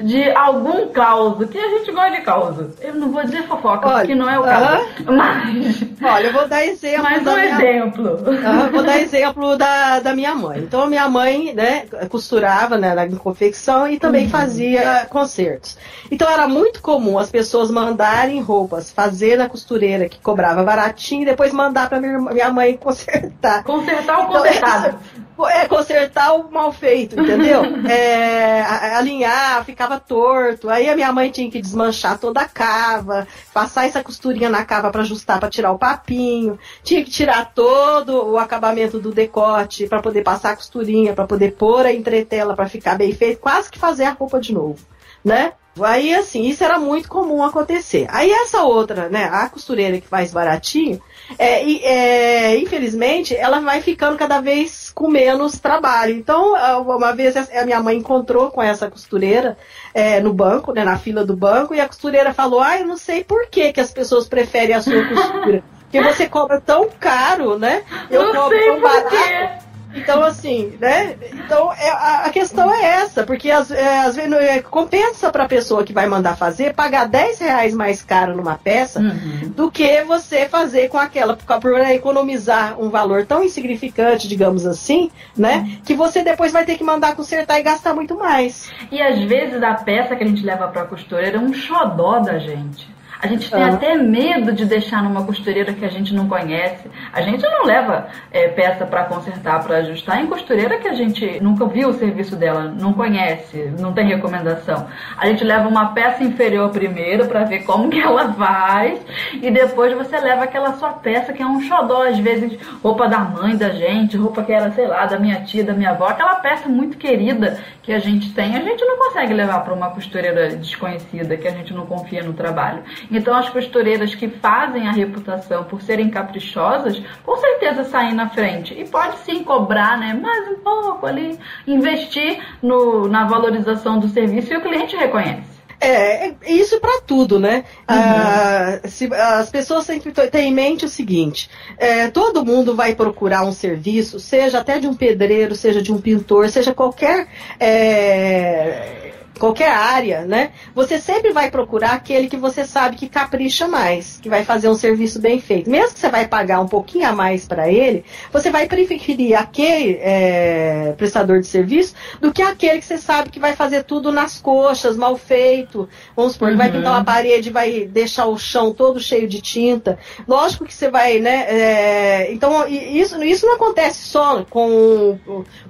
de algum caos, que a gente gosta de caos. Eu não vou dizer fofoca, Olha, porque não é o caso. Uh -huh. Mas. Olha, eu vou dar exemplo. Mais um minha... exemplo. Uh -huh, vou dar exemplo da, da minha mãe. Então, minha mãe, né, costurava né, na confecção e também uhum. fazia concertos. Então, era muito comum as pessoas mandarem roupas, fazer na costureira, que cobrava baratinho, e depois mandar para minha minha mãe consertar. Consertar ou consertado? Então, é, consertar o mal feito, entendeu? [LAUGHS] é, alinhar, ficava torto. Aí a minha mãe tinha que desmanchar toda a cava, passar essa costurinha na cava para ajustar, para tirar o papinho. Tinha que tirar todo o acabamento do decote para poder passar a costurinha, para poder pôr a entretela para ficar bem feito, quase que fazer a roupa de novo, né? Aí, assim, isso era muito comum acontecer. Aí, essa outra, né, a costureira que faz baratinho, é, é, infelizmente, ela vai ficando cada vez com menos trabalho. Então, uma vez a minha mãe encontrou com essa costureira é, no banco, né, na fila do banco, e a costureira falou: Ah, eu não sei por que, que as pessoas preferem a sua costura. Porque você cobra tão caro, né? Eu não cobro tão barato. Então, assim, né? Então, é, a, a, questão é essa, porque às, é, é, compensa para a pessoa que vai mandar fazer pagar 10 reais mais caro numa peça uhum. do que você fazer com aquela, para economizar um valor tão insignificante, digamos assim, né? Uhum. Que você depois vai ter que mandar consertar e gastar muito mais. E às vezes a peça que a gente leva para a costureira é um xodó da gente. A gente tem uhum. até medo de deixar numa costureira que a gente não conhece. A gente não leva é, peça para consertar, para ajustar em costureira que a gente nunca viu o serviço dela, não conhece, não tem recomendação. A gente leva uma peça inferior primeiro para ver como que ela faz e depois você leva aquela sua peça que é um xodó, às vezes roupa da mãe da gente, roupa que era, sei lá, da minha tia, da minha avó, aquela peça muito querida que a gente tem, a gente não consegue levar para uma costureira desconhecida que a gente não confia no trabalho. Então, as costureiras que fazem a reputação por serem caprichosas, com certeza saem na frente. E pode sim cobrar né, mais um pouco ali, investir no, na valorização do serviço e o cliente reconhece. É, é isso para tudo, né? Uhum. Ah, se, as pessoas sempre têm em mente o seguinte: é, todo mundo vai procurar um serviço, seja até de um pedreiro, seja de um pintor, seja qualquer é, qualquer área, né? Você sempre vai procurar aquele que você sabe que capricha mais, que vai fazer um serviço bem feito. Mesmo que você vai pagar um pouquinho a mais para ele, você vai preferir aquele é, prestador de serviço do que aquele que você sabe que vai fazer tudo nas coxas, mal feito. Vamos supor, uhum. vai pintar uma parede, vai deixar o chão todo cheio de tinta. Lógico que você vai, né? É, então, isso, isso não acontece só com,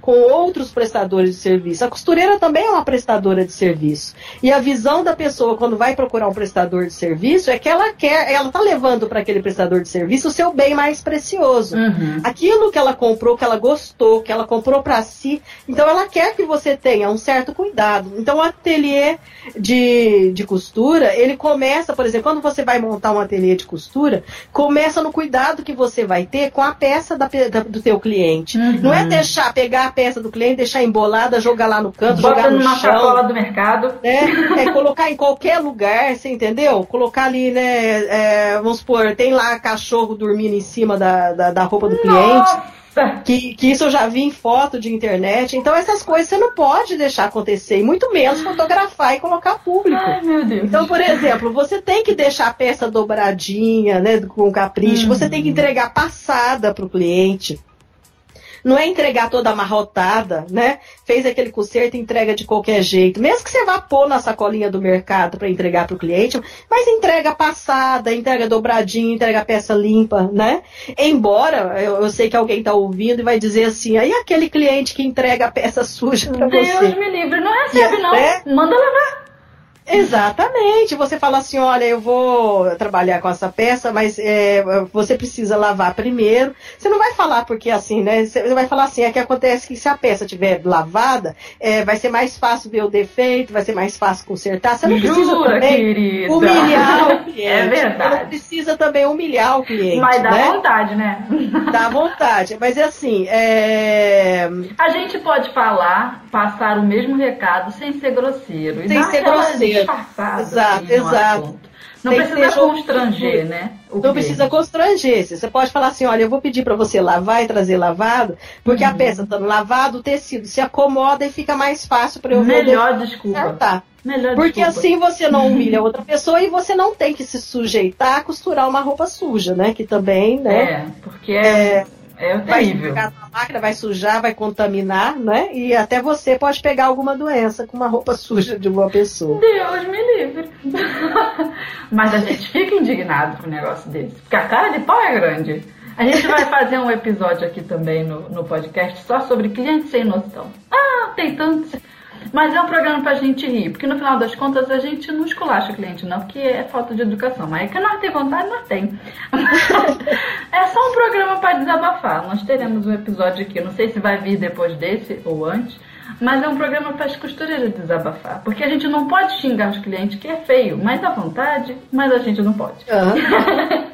com outros prestadores de serviço. A costureira também é uma prestadora de serviço. E a visão da pessoa quando vai procurar um prestador de serviço é que ela quer, ela está levando para aquele prestador de serviço o seu bem mais precioso. Uhum. Aquilo que ela comprou, que ela gostou, que ela comprou para si. Então ela quer que você tenha um certo cuidado. Então o ateliê de, de costura, ele começa, por exemplo, quando você vai montar um ateliê de costura, começa no cuidado que você vai ter com a peça da, da, do teu cliente. Uhum. Não é deixar, pegar a peça do cliente, deixar embolada, jogar lá no canto, Bota jogar no numa chão. sacola do mercado. Né? [LAUGHS] É colocar em qualquer lugar, você entendeu? Colocar ali, né? É, vamos supor, tem lá cachorro dormindo em cima da, da, da roupa do Nossa. cliente. Que, que isso eu já vi em foto de internet. Então essas coisas você não pode deixar acontecer, e muito menos fotografar e colocar público. Ai, meu Deus. Então, por exemplo, você tem que deixar a peça dobradinha, né, com capricho, você tem que uhum. entregar passada para o cliente. Não é entregar toda amarrotada, né? Fez aquele conserto e entrega de qualquer jeito. Mesmo que você vá pôr na sacolinha do mercado para entregar para o cliente, mas entrega passada, entrega dobradinha, entrega peça limpa, né? Embora eu, eu sei que alguém está ouvindo e vai dizer assim, aí aquele cliente que entrega a peça suja para você. Deus me livre, não recebe, não. Né? Manda levar. Exatamente. Você fala assim, olha, eu vou trabalhar com essa peça, mas é, você precisa lavar primeiro. Você não vai falar porque assim, né? Você vai falar assim, é que acontece que se a peça tiver lavada, é, vai ser mais fácil ver o defeito, vai ser mais fácil consertar. Você não Jura, precisa também querida. humilhar o [LAUGHS] cliente. É verdade. Você não precisa também humilhar o cliente. Mas dá né? vontade, né? Dá [LAUGHS] vontade. Mas é assim, é... A gente pode falar, passar o mesmo recado sem ser grosseiro. sem ser grosseiro disfarçado. Exato, assim, exato. Não Tem precisa constranger, né? não cliente. precisa constranger. Você pode falar assim, olha, eu vou pedir para você lavar e trazer lavado, porque uhum. a peça estando lavada, o tecido se acomoda e fica mais fácil para eu Melhor desculpa. Melhor porque desculpa. assim você não humilha [LAUGHS] outra pessoa e você não tem que se sujeitar a costurar uma roupa suja, né? Que também, né? É, porque é... é é terrível. Vai na máquina, vai sujar, vai contaminar, né? E até você pode pegar alguma doença com uma roupa [LAUGHS] suja de uma pessoa. Deus me livre. [LAUGHS] Mas a gente fica indignado com um negócio desse. Porque a cara de pau é grande. A gente vai fazer um episódio aqui também no, no podcast só sobre clientes sem noção. Ah, tem tantos. Mas é um programa pra gente rir, porque no final das contas a gente não esculacha o cliente, não, porque é falta de educação. Mas é que nós temos vontade, nós tem. [LAUGHS] é só um programa para desabafar. Nós teremos um episódio aqui, não sei se vai vir depois desse ou antes, mas é um programa para as costureiras desabafar. Porque a gente não pode xingar os clientes, que é feio, mas dá vontade, mas a gente não pode. Uhum. [LAUGHS]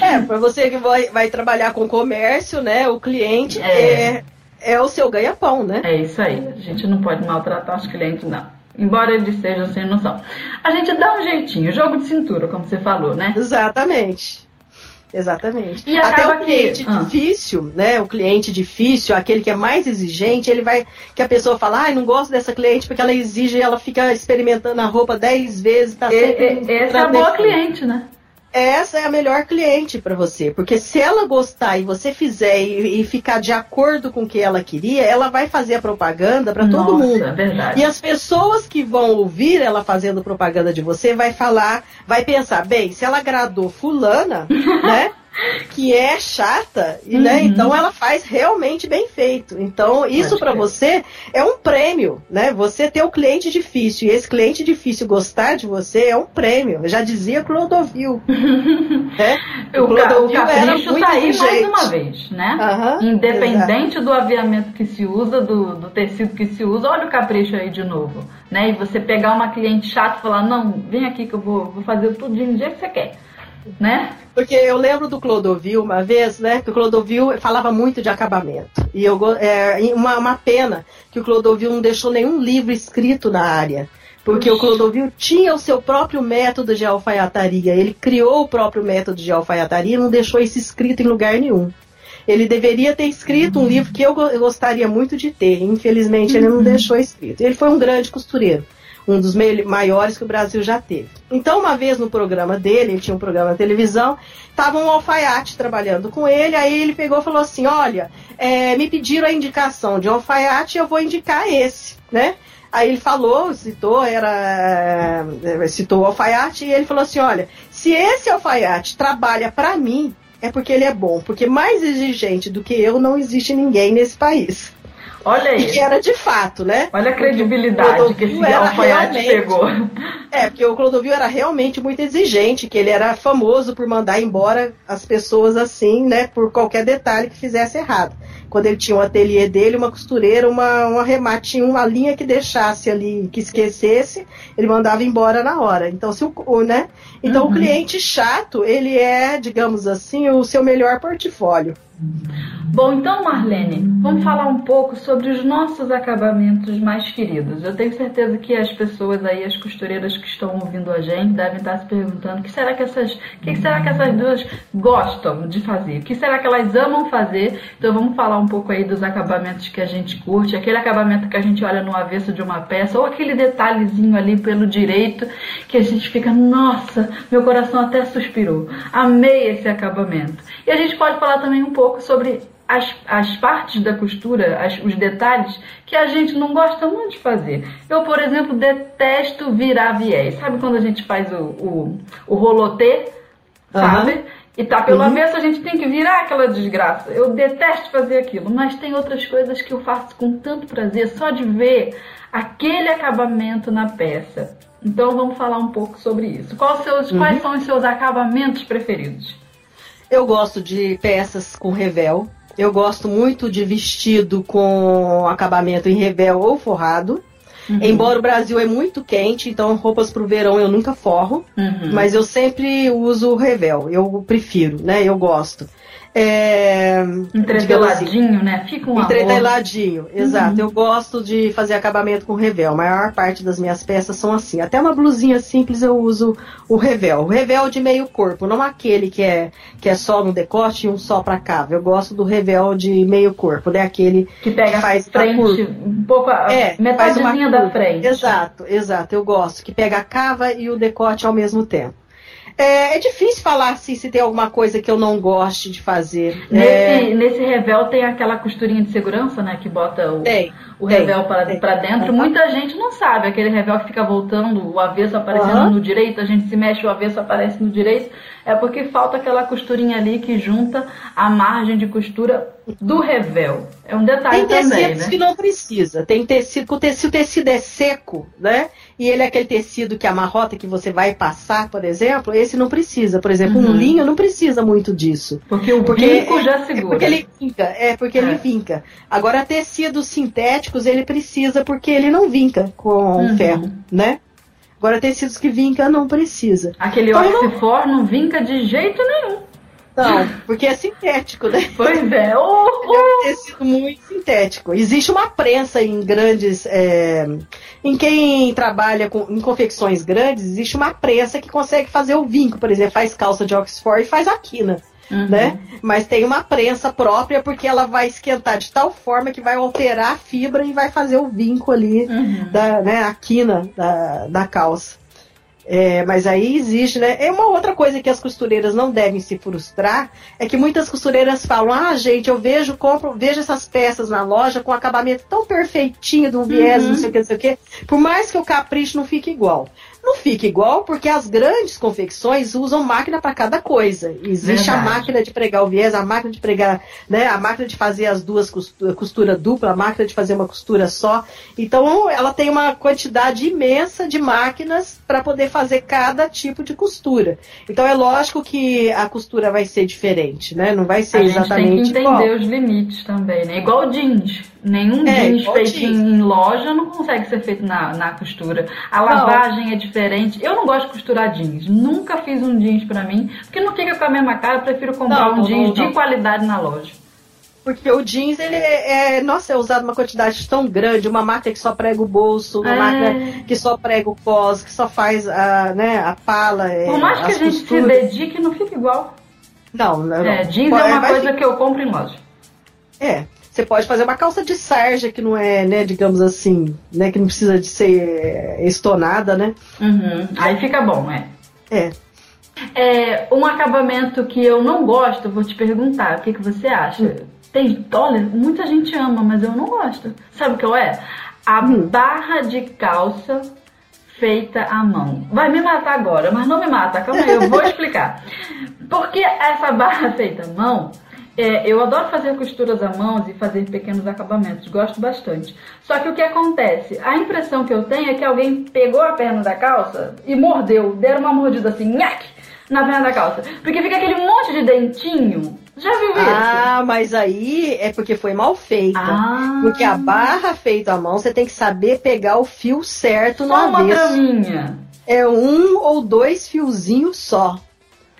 É, para você que vai, vai, trabalhar com comércio, né? O cliente é, é é o seu ganha-pão, né? É isso aí. A gente não pode maltratar os clientes, não. Embora eles sejam sem noção. A gente dá um jeitinho, jogo de cintura, como você falou, né? Exatamente. Exatamente. E Até o cliente que... ah. difícil, né? O cliente difícil, aquele que é mais exigente, ele vai. Que a pessoa fala, ai, ah, não gosto dessa cliente porque ela exige e ela fica experimentando a roupa dez vezes, tá sempre. É, essa é a boa cliente, né? Essa é a melhor cliente para você, porque se ela gostar e você fizer e, e, ficar de acordo com o que ela queria, ela vai fazer a propaganda para todo mundo. É verdade. E as pessoas que vão ouvir ela fazendo propaganda de você vai falar, vai pensar, bem, se ela agradou fulana, [LAUGHS] né? Que é chata, e, né, uhum. né? Então ela faz realmente bem feito. Então isso para você é um prêmio, né? Você ter o um cliente difícil e esse cliente difícil gostar de você é um prêmio. Eu já dizia Clodovil. [LAUGHS] né? O, o Clodovil o era muito tá aí mais uma vez, né? Uhum, Independente exato. do aviamento que se usa, do, do tecido que se usa, olha o capricho aí de novo, né? E você pegar uma cliente chata e falar, não, vem aqui que eu vou, vou fazer tudo do jeito que você quer né? Porque eu lembro do Clodovil uma vez, né? Que o Clodovil falava muito de acabamento. E eu, é, uma, uma pena que o Clodovil não deixou nenhum livro escrito na área. Porque o Clodovil tinha o seu próprio método de alfaiataria. Ele criou o próprio método de alfaiataria e não deixou isso escrito em lugar nenhum. Ele deveria ter escrito um livro que eu gostaria muito de ter. Infelizmente, ele não uhum. deixou escrito. Ele foi um grande costureiro um dos maiores que o Brasil já teve. Então, uma vez no programa dele, ele tinha um programa na televisão, estava um alfaiate trabalhando com ele, aí ele pegou e falou assim: Olha, é, me pediram a indicação de um alfaiate, eu vou indicar esse, né? Aí ele falou, citou, era é, citou o alfaiate e ele falou assim: olha, se esse alfaiate trabalha para mim, é porque ele é bom, porque mais exigente do que eu não existe ninguém nesse país. Olha aí. Que era de fato, né? Olha a credibilidade que esse alfaiate pegou. É, porque o Clodovil era realmente muito exigente, que ele era famoso por mandar embora as pessoas assim, né, por qualquer detalhe que fizesse errado. Quando ele tinha um ateliê dele, uma costureira, uma, um arremate, uma linha que deixasse ali, que esquecesse, ele mandava embora na hora. Então, se o, né? Então, uhum. o cliente chato, ele é, digamos assim, o seu melhor portfólio. Bom, então, Marlene, vamos falar um pouco sobre os nossos acabamentos mais queridos. Eu tenho certeza que as pessoas aí, as costureiras que estão ouvindo a gente, devem estar se perguntando o que será que essas, o que será que essas duas gostam de fazer? O que será que elas amam fazer? Então, vamos falar um pouco aí dos acabamentos que a gente curte, aquele acabamento que a gente olha no avesso de uma peça, ou aquele detalhezinho ali pelo direito que a gente fica, nossa, meu coração até suspirou. Amei esse acabamento. E a gente pode falar também um pouco pouco sobre as, as partes da costura, as, os detalhes que a gente não gosta muito de fazer. Eu, por exemplo, detesto virar viés. Sabe quando a gente faz o, o, o rolotê, sabe? Uhum. E tá pelo uhum. avesso, a gente tem que virar aquela desgraça. Eu detesto fazer aquilo, mas tem outras coisas que eu faço com tanto prazer, só de ver aquele acabamento na peça. Então vamos falar um pouco sobre isso. Quais, seus, uhum. quais são os seus acabamentos preferidos? Eu gosto de peças com revel. Eu gosto muito de vestido com acabamento em revel ou forrado. Uhum. Embora o Brasil é muito quente, então roupas para o verão eu nunca forro, uhum. mas eu sempre uso revel. Eu prefiro, né? Eu gosto. É, Entreteladinho, né? Fica um Entreteladinho, amor. exato. Uhum. Eu gosto de fazer acabamento com revel. A maior parte das minhas peças são assim. Até uma blusinha simples eu uso o revel. O revel de meio corpo, não aquele que é, que é só no decote e um só pra cá. Eu gosto do revel de meio corpo, né? Aquele que pega que faz frente, um pouco a é, metadezinha da frente. Exato, exato. Eu gosto. Que pega a cava e o decote ao mesmo tempo. É, é, difícil falar assim, se tem alguma coisa que eu não goste de fazer. Nesse, é... nesse revel tem aquela costurinha de segurança, né? Que bota o, tem, o revel para dentro. Uhum. Muita gente não sabe. Aquele revel que fica voltando, o avesso aparecendo uhum. no direito, a gente se mexe, o avesso aparece no direito. É porque falta aquela costurinha ali que junta a margem de costura do revel. É um detalhe tem também, tecidos né? que não precisa. Tem tecido, se o tecido é seco, né? E ele é aquele tecido que amarrota que você vai passar, por exemplo, esse não precisa. Por exemplo, uhum. um linho não precisa muito disso. Porque o porque vinco já é, segura. É porque ele vinca, é porque é. ele vinca. Agora, tecidos ele precisa porque ele não vinca com uhum. ferro, né? Agora, tecidos que vinca não precisa. Aquele então, não... não vinca de jeito nenhum. Não, porque é sintético, né? Pois é. [LAUGHS] Oh, oh. É um tecido muito sintético. Existe uma prensa em grandes. É, em quem trabalha com, em confecções grandes, existe uma prensa que consegue fazer o vinco, por exemplo, faz calça de Oxford e faz a quina. Uhum. Né? Mas tem uma prensa própria porque ela vai esquentar de tal forma que vai alterar a fibra e vai fazer o vinco ali, uhum. da, né, a quina da, da calça. É, mas aí existe, né? É uma outra coisa que as costureiras não devem se frustrar, é que muitas costureiras falam, ah, gente, eu vejo, compro, vejo essas peças na loja com acabamento tão perfeitinho, de um viés, uhum. não sei o que, não sei o que. Por mais que o capricho não fique igual. Não fica igual porque as grandes confecções usam máquina para cada coisa. Existe Verdade. a máquina de pregar o viés, a máquina de pregar, né, a máquina de fazer as duas costura, costura dupla, a máquina de fazer uma costura só. Então ela tem uma quantidade imensa de máquinas para poder fazer cada tipo de costura. Então é lógico que a costura vai ser diferente, né? Não vai ser a exatamente gente tem que entender igual. os limites também, né? Igual jeans. Nenhum é, jeans feito jeans. em loja não consegue ser feito na, na costura. A lavagem é diferente. Eu não gosto de costurar jeans. Nunca fiz um jeans pra mim, porque não fica com a mesma cara. Eu prefiro comprar não, um jeans não, não. de qualidade na loja. Porque o jeans, ele é, é, nossa, é usado uma quantidade tão grande, uma máquina que só prega o bolso, uma é. máquina que só prega o pós, que só faz a, né, a pala. Por mais que a gente costuras. se dedique, não fica igual. Não, não. É, jeans é uma vai coisa que eu compro em loja. É. Você pode fazer uma calça de sarja que não é, né, digamos assim, né, que não precisa de ser é, estonada, né? Uhum. Aí fica bom, é. É. É, um acabamento que eu não gosto, vou te perguntar, o que, que você acha? Tem, olha, muita gente ama, mas eu não gosto. Sabe o que eu é? A Hum. barra de calça feita à mão. Vai me matar agora, mas não me mata, calma aí, eu vou [LAUGHS] explicar. Porque essa barra feita à mão, é, eu adoro fazer costuras à mão e fazer pequenos acabamentos, gosto bastante. Só que o que acontece? A impressão que eu tenho é que alguém pegou a perna da calça e mordeu, deram uma mordida assim, nhaque, na perna da calça. Porque fica aquele monte de dentinho. Já viu isso? Ah, mas aí é porque foi mal feita. Ah. Porque a barra feita à mão, você tem que saber pegar o fio certo no Só uma avesso. traminha. É um ou dois fiozinhos só.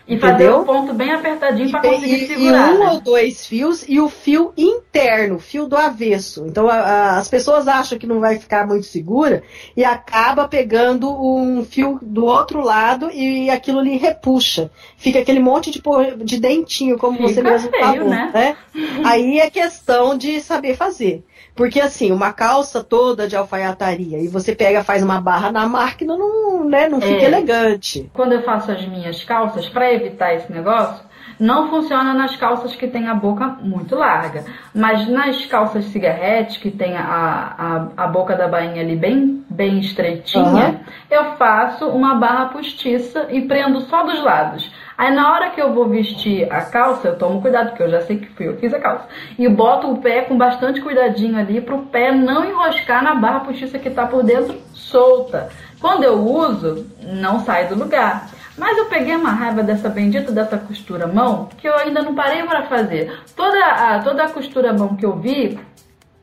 E fazer o ponto bem apertadinho pra E, conseguir e- e segurar. um né? ou dois fios e o fio interno, fio do avesso. Então a- a- as pessoas acham que não vai ficar muito segura e acaba pegando um fio do outro lado e aquilo ali repuxa. Fica aquele monte de, de dentinho, como Fica você mesmo feio, falou. né? Aí é questão de saber fazer. Porque assim, uma calça toda de alfaiataria e você pega faz uma barra na máquina, não, né, não fica É. elegante. Quando eu faço as minhas calças, pra evitar esse negócio, não funciona nas calças que tem a boca muito larga. Mas nas calças cigarrete, que tem a, a, a boca da bainha ali bem, bem estreitinha, Aham. eu faço uma barra postiça e prendo só dos lados. Aí na hora que eu vou vestir a calça, eu tomo cuidado, porque eu já sei que fui eu fiz a calça. E boto o pé com bastante cuidadinho ali pro pé não enroscar na barra postiça que tá por dentro solta. Quando eu uso, não sai do lugar. Mas eu peguei uma raiva dessa bendita dessa costura mão que eu ainda não parei para fazer. Toda a, toda a costura mão que eu vi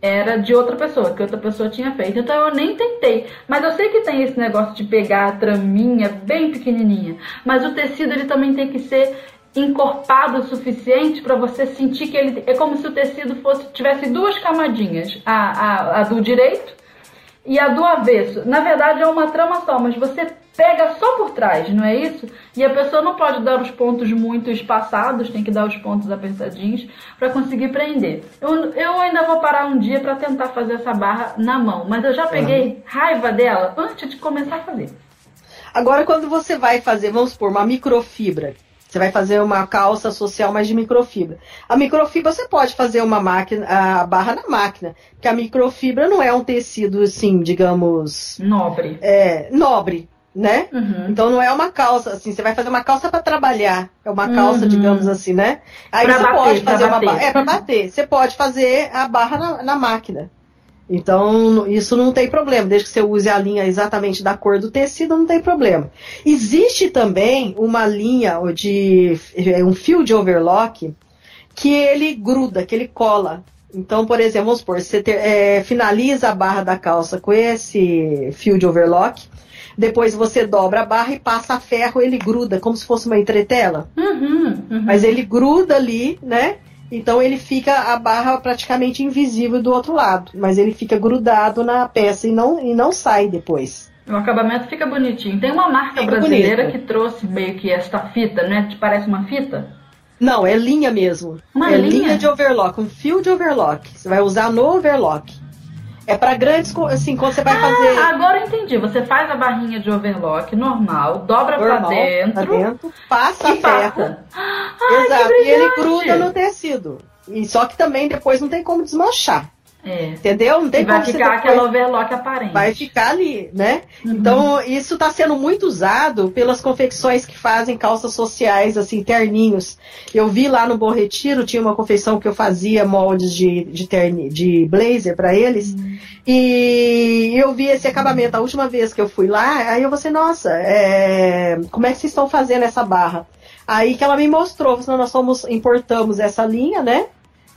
era de outra pessoa, que outra pessoa tinha feito. Então eu nem tentei. Mas eu sei que tem esse negócio de pegar a traminha bem pequenininha. Mas o tecido ele também tem que ser encorpado o suficiente para você sentir que ele é como se o tecido fosse tivesse duas camadinhas, a, a, a do direito e a do avesso. Na verdade é uma trama só, mas você pega só por trás, não é isso? E a pessoa não pode dar os pontos muito espaçados, tem que dar os pontos apertadinhos para conseguir prender. Eu, eu ainda vou parar um dia para tentar fazer essa barra na mão, mas eu já peguei raiva dela antes de começar a fazer. Agora, quando você vai fazer, vamos supor, uma microfibra, você vai fazer uma calça social, mas de microfibra. A microfibra você pode fazer uma máquina, a barra na máquina, porque a microfibra não é um tecido, assim, digamos, Nobre. é, nobre, né? Uhum. Então não é uma calça, assim, você vai fazer uma calça para trabalhar. É uma calça, Uhum. digamos assim, né? Aí Pra você bater, pode fazer uma barra. É, para bater. Você pode fazer a barra na, na máquina. Então, isso não tem problema. Desde que você use a linha exatamente da cor do tecido, não tem problema. Existe também uma linha de é, um fio de overlock que ele gruda, que ele cola. Então, por exemplo, vamos supor, você ter- é, finaliza a barra da calça com esse fio de overlock, depois você dobra a barra e passa a ferro, ele gruda, como se fosse uma entretela. Uhum, uhum. Mas ele gruda ali, né? Então ele fica a barra praticamente invisível do outro lado. Mas ele fica grudado na peça e não, e não sai depois. O acabamento fica bonitinho. Tem uma marca Fica brasileira bonito. que trouxe meio que esta fita, né? Que parece uma fita. Não, é linha mesmo. Uma é linha? linha de overlock, um fio de overlock. Você vai usar no overlock. É para grandes, assim, quando você vai fazer Ah, agora eu entendi. Você faz a barrinha de overlock normal, dobra normal, pra dentro, pra dentro, passa e a ferro. passa. Ai, Exato, que e ele gruda no tecido. E só que também depois não tem como desmanchar. É. Entendeu? Não tem E vai ficar aquela overlock aparente. vai ficar ali, né? Uhum. Então, isso está sendo muito usado pelas confecções que fazem calças sociais, assim, terninhos. Eu vi lá no Bom Retiro, tinha uma confeição que eu fazia moldes de, de, terni, de blazer para eles. E eu vi esse acabamento. A última vez que eu fui lá, aí eu falei, assim, nossa, é, como é que vocês estão fazendo essa barra? Aí que ela me mostrou, falou, nós somos, importamos essa linha, né?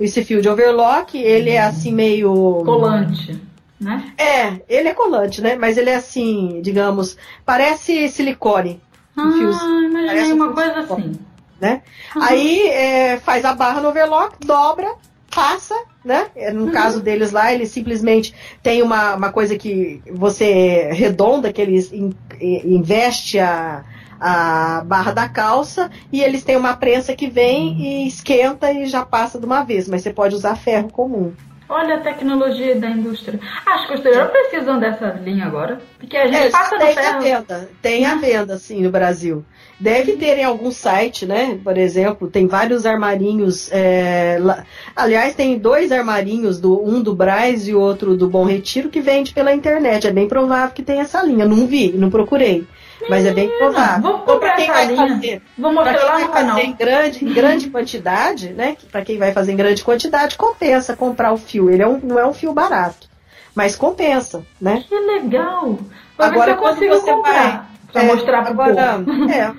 Esse fio de overlock, ele é assim meio. Colante, né? É, ele é colante, né? Mas ele é assim, digamos, parece silicone, Ah, fios- imaginei parece uma um coisa fio. assim. né? Uhum. Aí é, faz a barra no overlock, dobra, passa, né? É, Uhum. No caso deles lá, eles simplesmente tem uma, uma coisa que você redonda, que eles in- investe a, a barra da calça e eles têm uma prensa que vem e esquenta e já passa de uma vez, mas você pode usar ferro comum. Olha a tecnologia da indústria. As costureiras precisam dessa linha agora. Porque a gente é, passa tem no ferro. A venda, tem a venda, sim, no Brasil. Deve ter em algum site, né? Por exemplo, tem vários armarinhos. É, lá, aliás, tem dois armarinhos, do, um do Braz e o outro do Bom Retiro, que vende pela internet. É bem provável que tenha essa linha. Não vi, não procurei. Mas é bem provável. Vou comprar quem vai fazer, Vou mostrar quem lá vai no canal. Fazer em grande, em grande quantidade, né? Para quem vai fazer em grande quantidade, compensa comprar o fio. Ele é um, não é um fio barato, mas compensa, né? Que legal. Pra agora ver se eu consigo você comprar. Vai, pra é, mostrar pro agora, povo. [LAUGHS] É.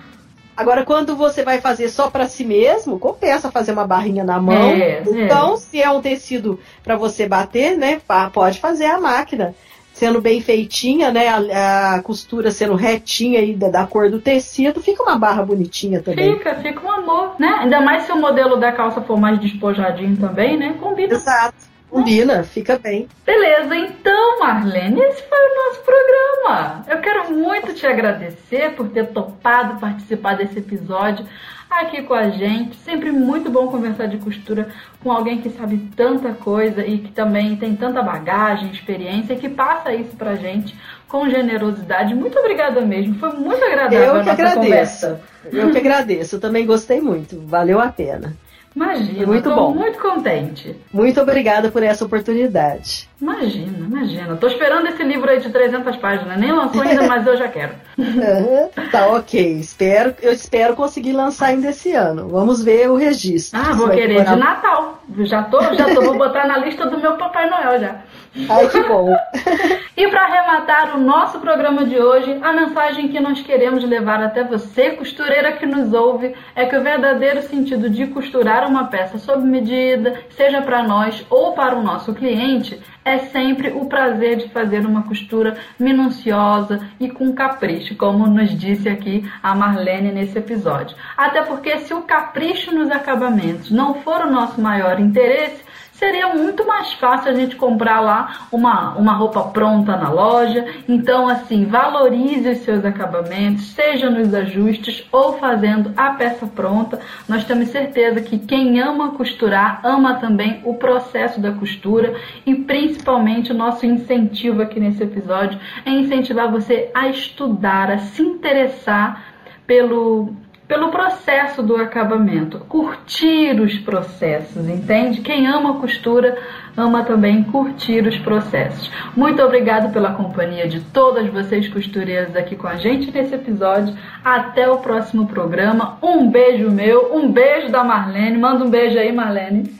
Agora, quando você vai fazer só para si mesmo, compensa fazer uma barrinha na mão. É, então, é. se é um tecido para você bater, né, pode fazer a máquina sendo bem feitinha, né? A, a costura sendo retinha aí da, da, cor do tecido, fica uma barra bonitinha também. Fica, fica um amor, né? Ainda mais se o modelo da calça for mais despojadinho também, né? Combina. Exato. Combina, fica bem. Beleza, então, Marlene, esse foi o nosso programa. Eu quero muito te agradecer por ter topado participar desse episódio aqui com a gente. Sempre muito bom conversar de costura com alguém que sabe tanta coisa e que também tem tanta bagagem, experiência e que passa isso pra gente com generosidade. Muito obrigada mesmo. Foi muito agradável Eu a nossa agradeço. conversa. Eu que agradeço. Eu também gostei muito. Valeu a pena. Imagina, muito bom. muito contente. Muito obrigada por essa oportunidade. Imagina, imagina. Tô esperando esse livro aí de 300 páginas. Nem lançou ainda, [LAUGHS] mas eu já quero. Uhum, tá ok. Espero, eu espero conseguir lançar ainda esse ano. Vamos ver o registro. Ah, vou querer demorar... de Natal. Já tô, já tô, vou botar na lista do meu Papai Noel já. Ai, que bom. [LAUGHS] e para arrematar o nosso programa de hoje, a mensagem que nós queremos levar até você, costureira que nos ouve, é que o verdadeiro sentido de costurar uma peça sob medida, seja para nós ou para o nosso cliente, é sempre o prazer de fazer uma costura minuciosa e com capricho, como nos disse aqui a Marlene nesse episódio. Até porque se o capricho nos acabamentos não for o nosso maior interesse, seria muito mais fácil a gente comprar lá uma, uma roupa pronta na loja. Então, assim, valorize os seus acabamentos, seja nos ajustes ou fazendo a peça pronta. Nós temos certeza que quem ama costurar, ama também o processo da costura e principalmente o nosso incentivo aqui nesse episódio é incentivar você a estudar, a se interessar pelo pelo processo do acabamento, curtir os processos, entende? Quem ama costura ama também curtir os processos. Muito obrigado pela companhia de todas vocês costureiras aqui com a gente nesse episódio. Até o próximo programa. Um beijo meu, um beijo da Marlene. Manda um beijo aí, Marlene.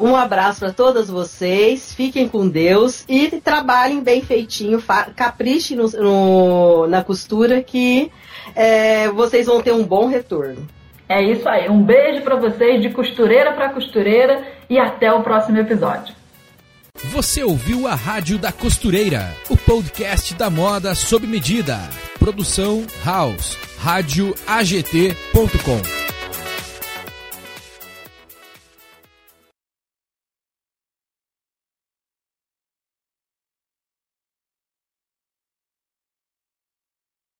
Um abraço para todas vocês, fiquem com Deus e trabalhem bem feitinho, caprichem no, no, na costura que é, vocês vão ter um bom retorno. É isso aí. Um beijo para vocês de costureira para costureira e até o próximo episódio. Você ouviu a Rádio da Costureira, o podcast da moda sob medida. Produção House, radioagt.com.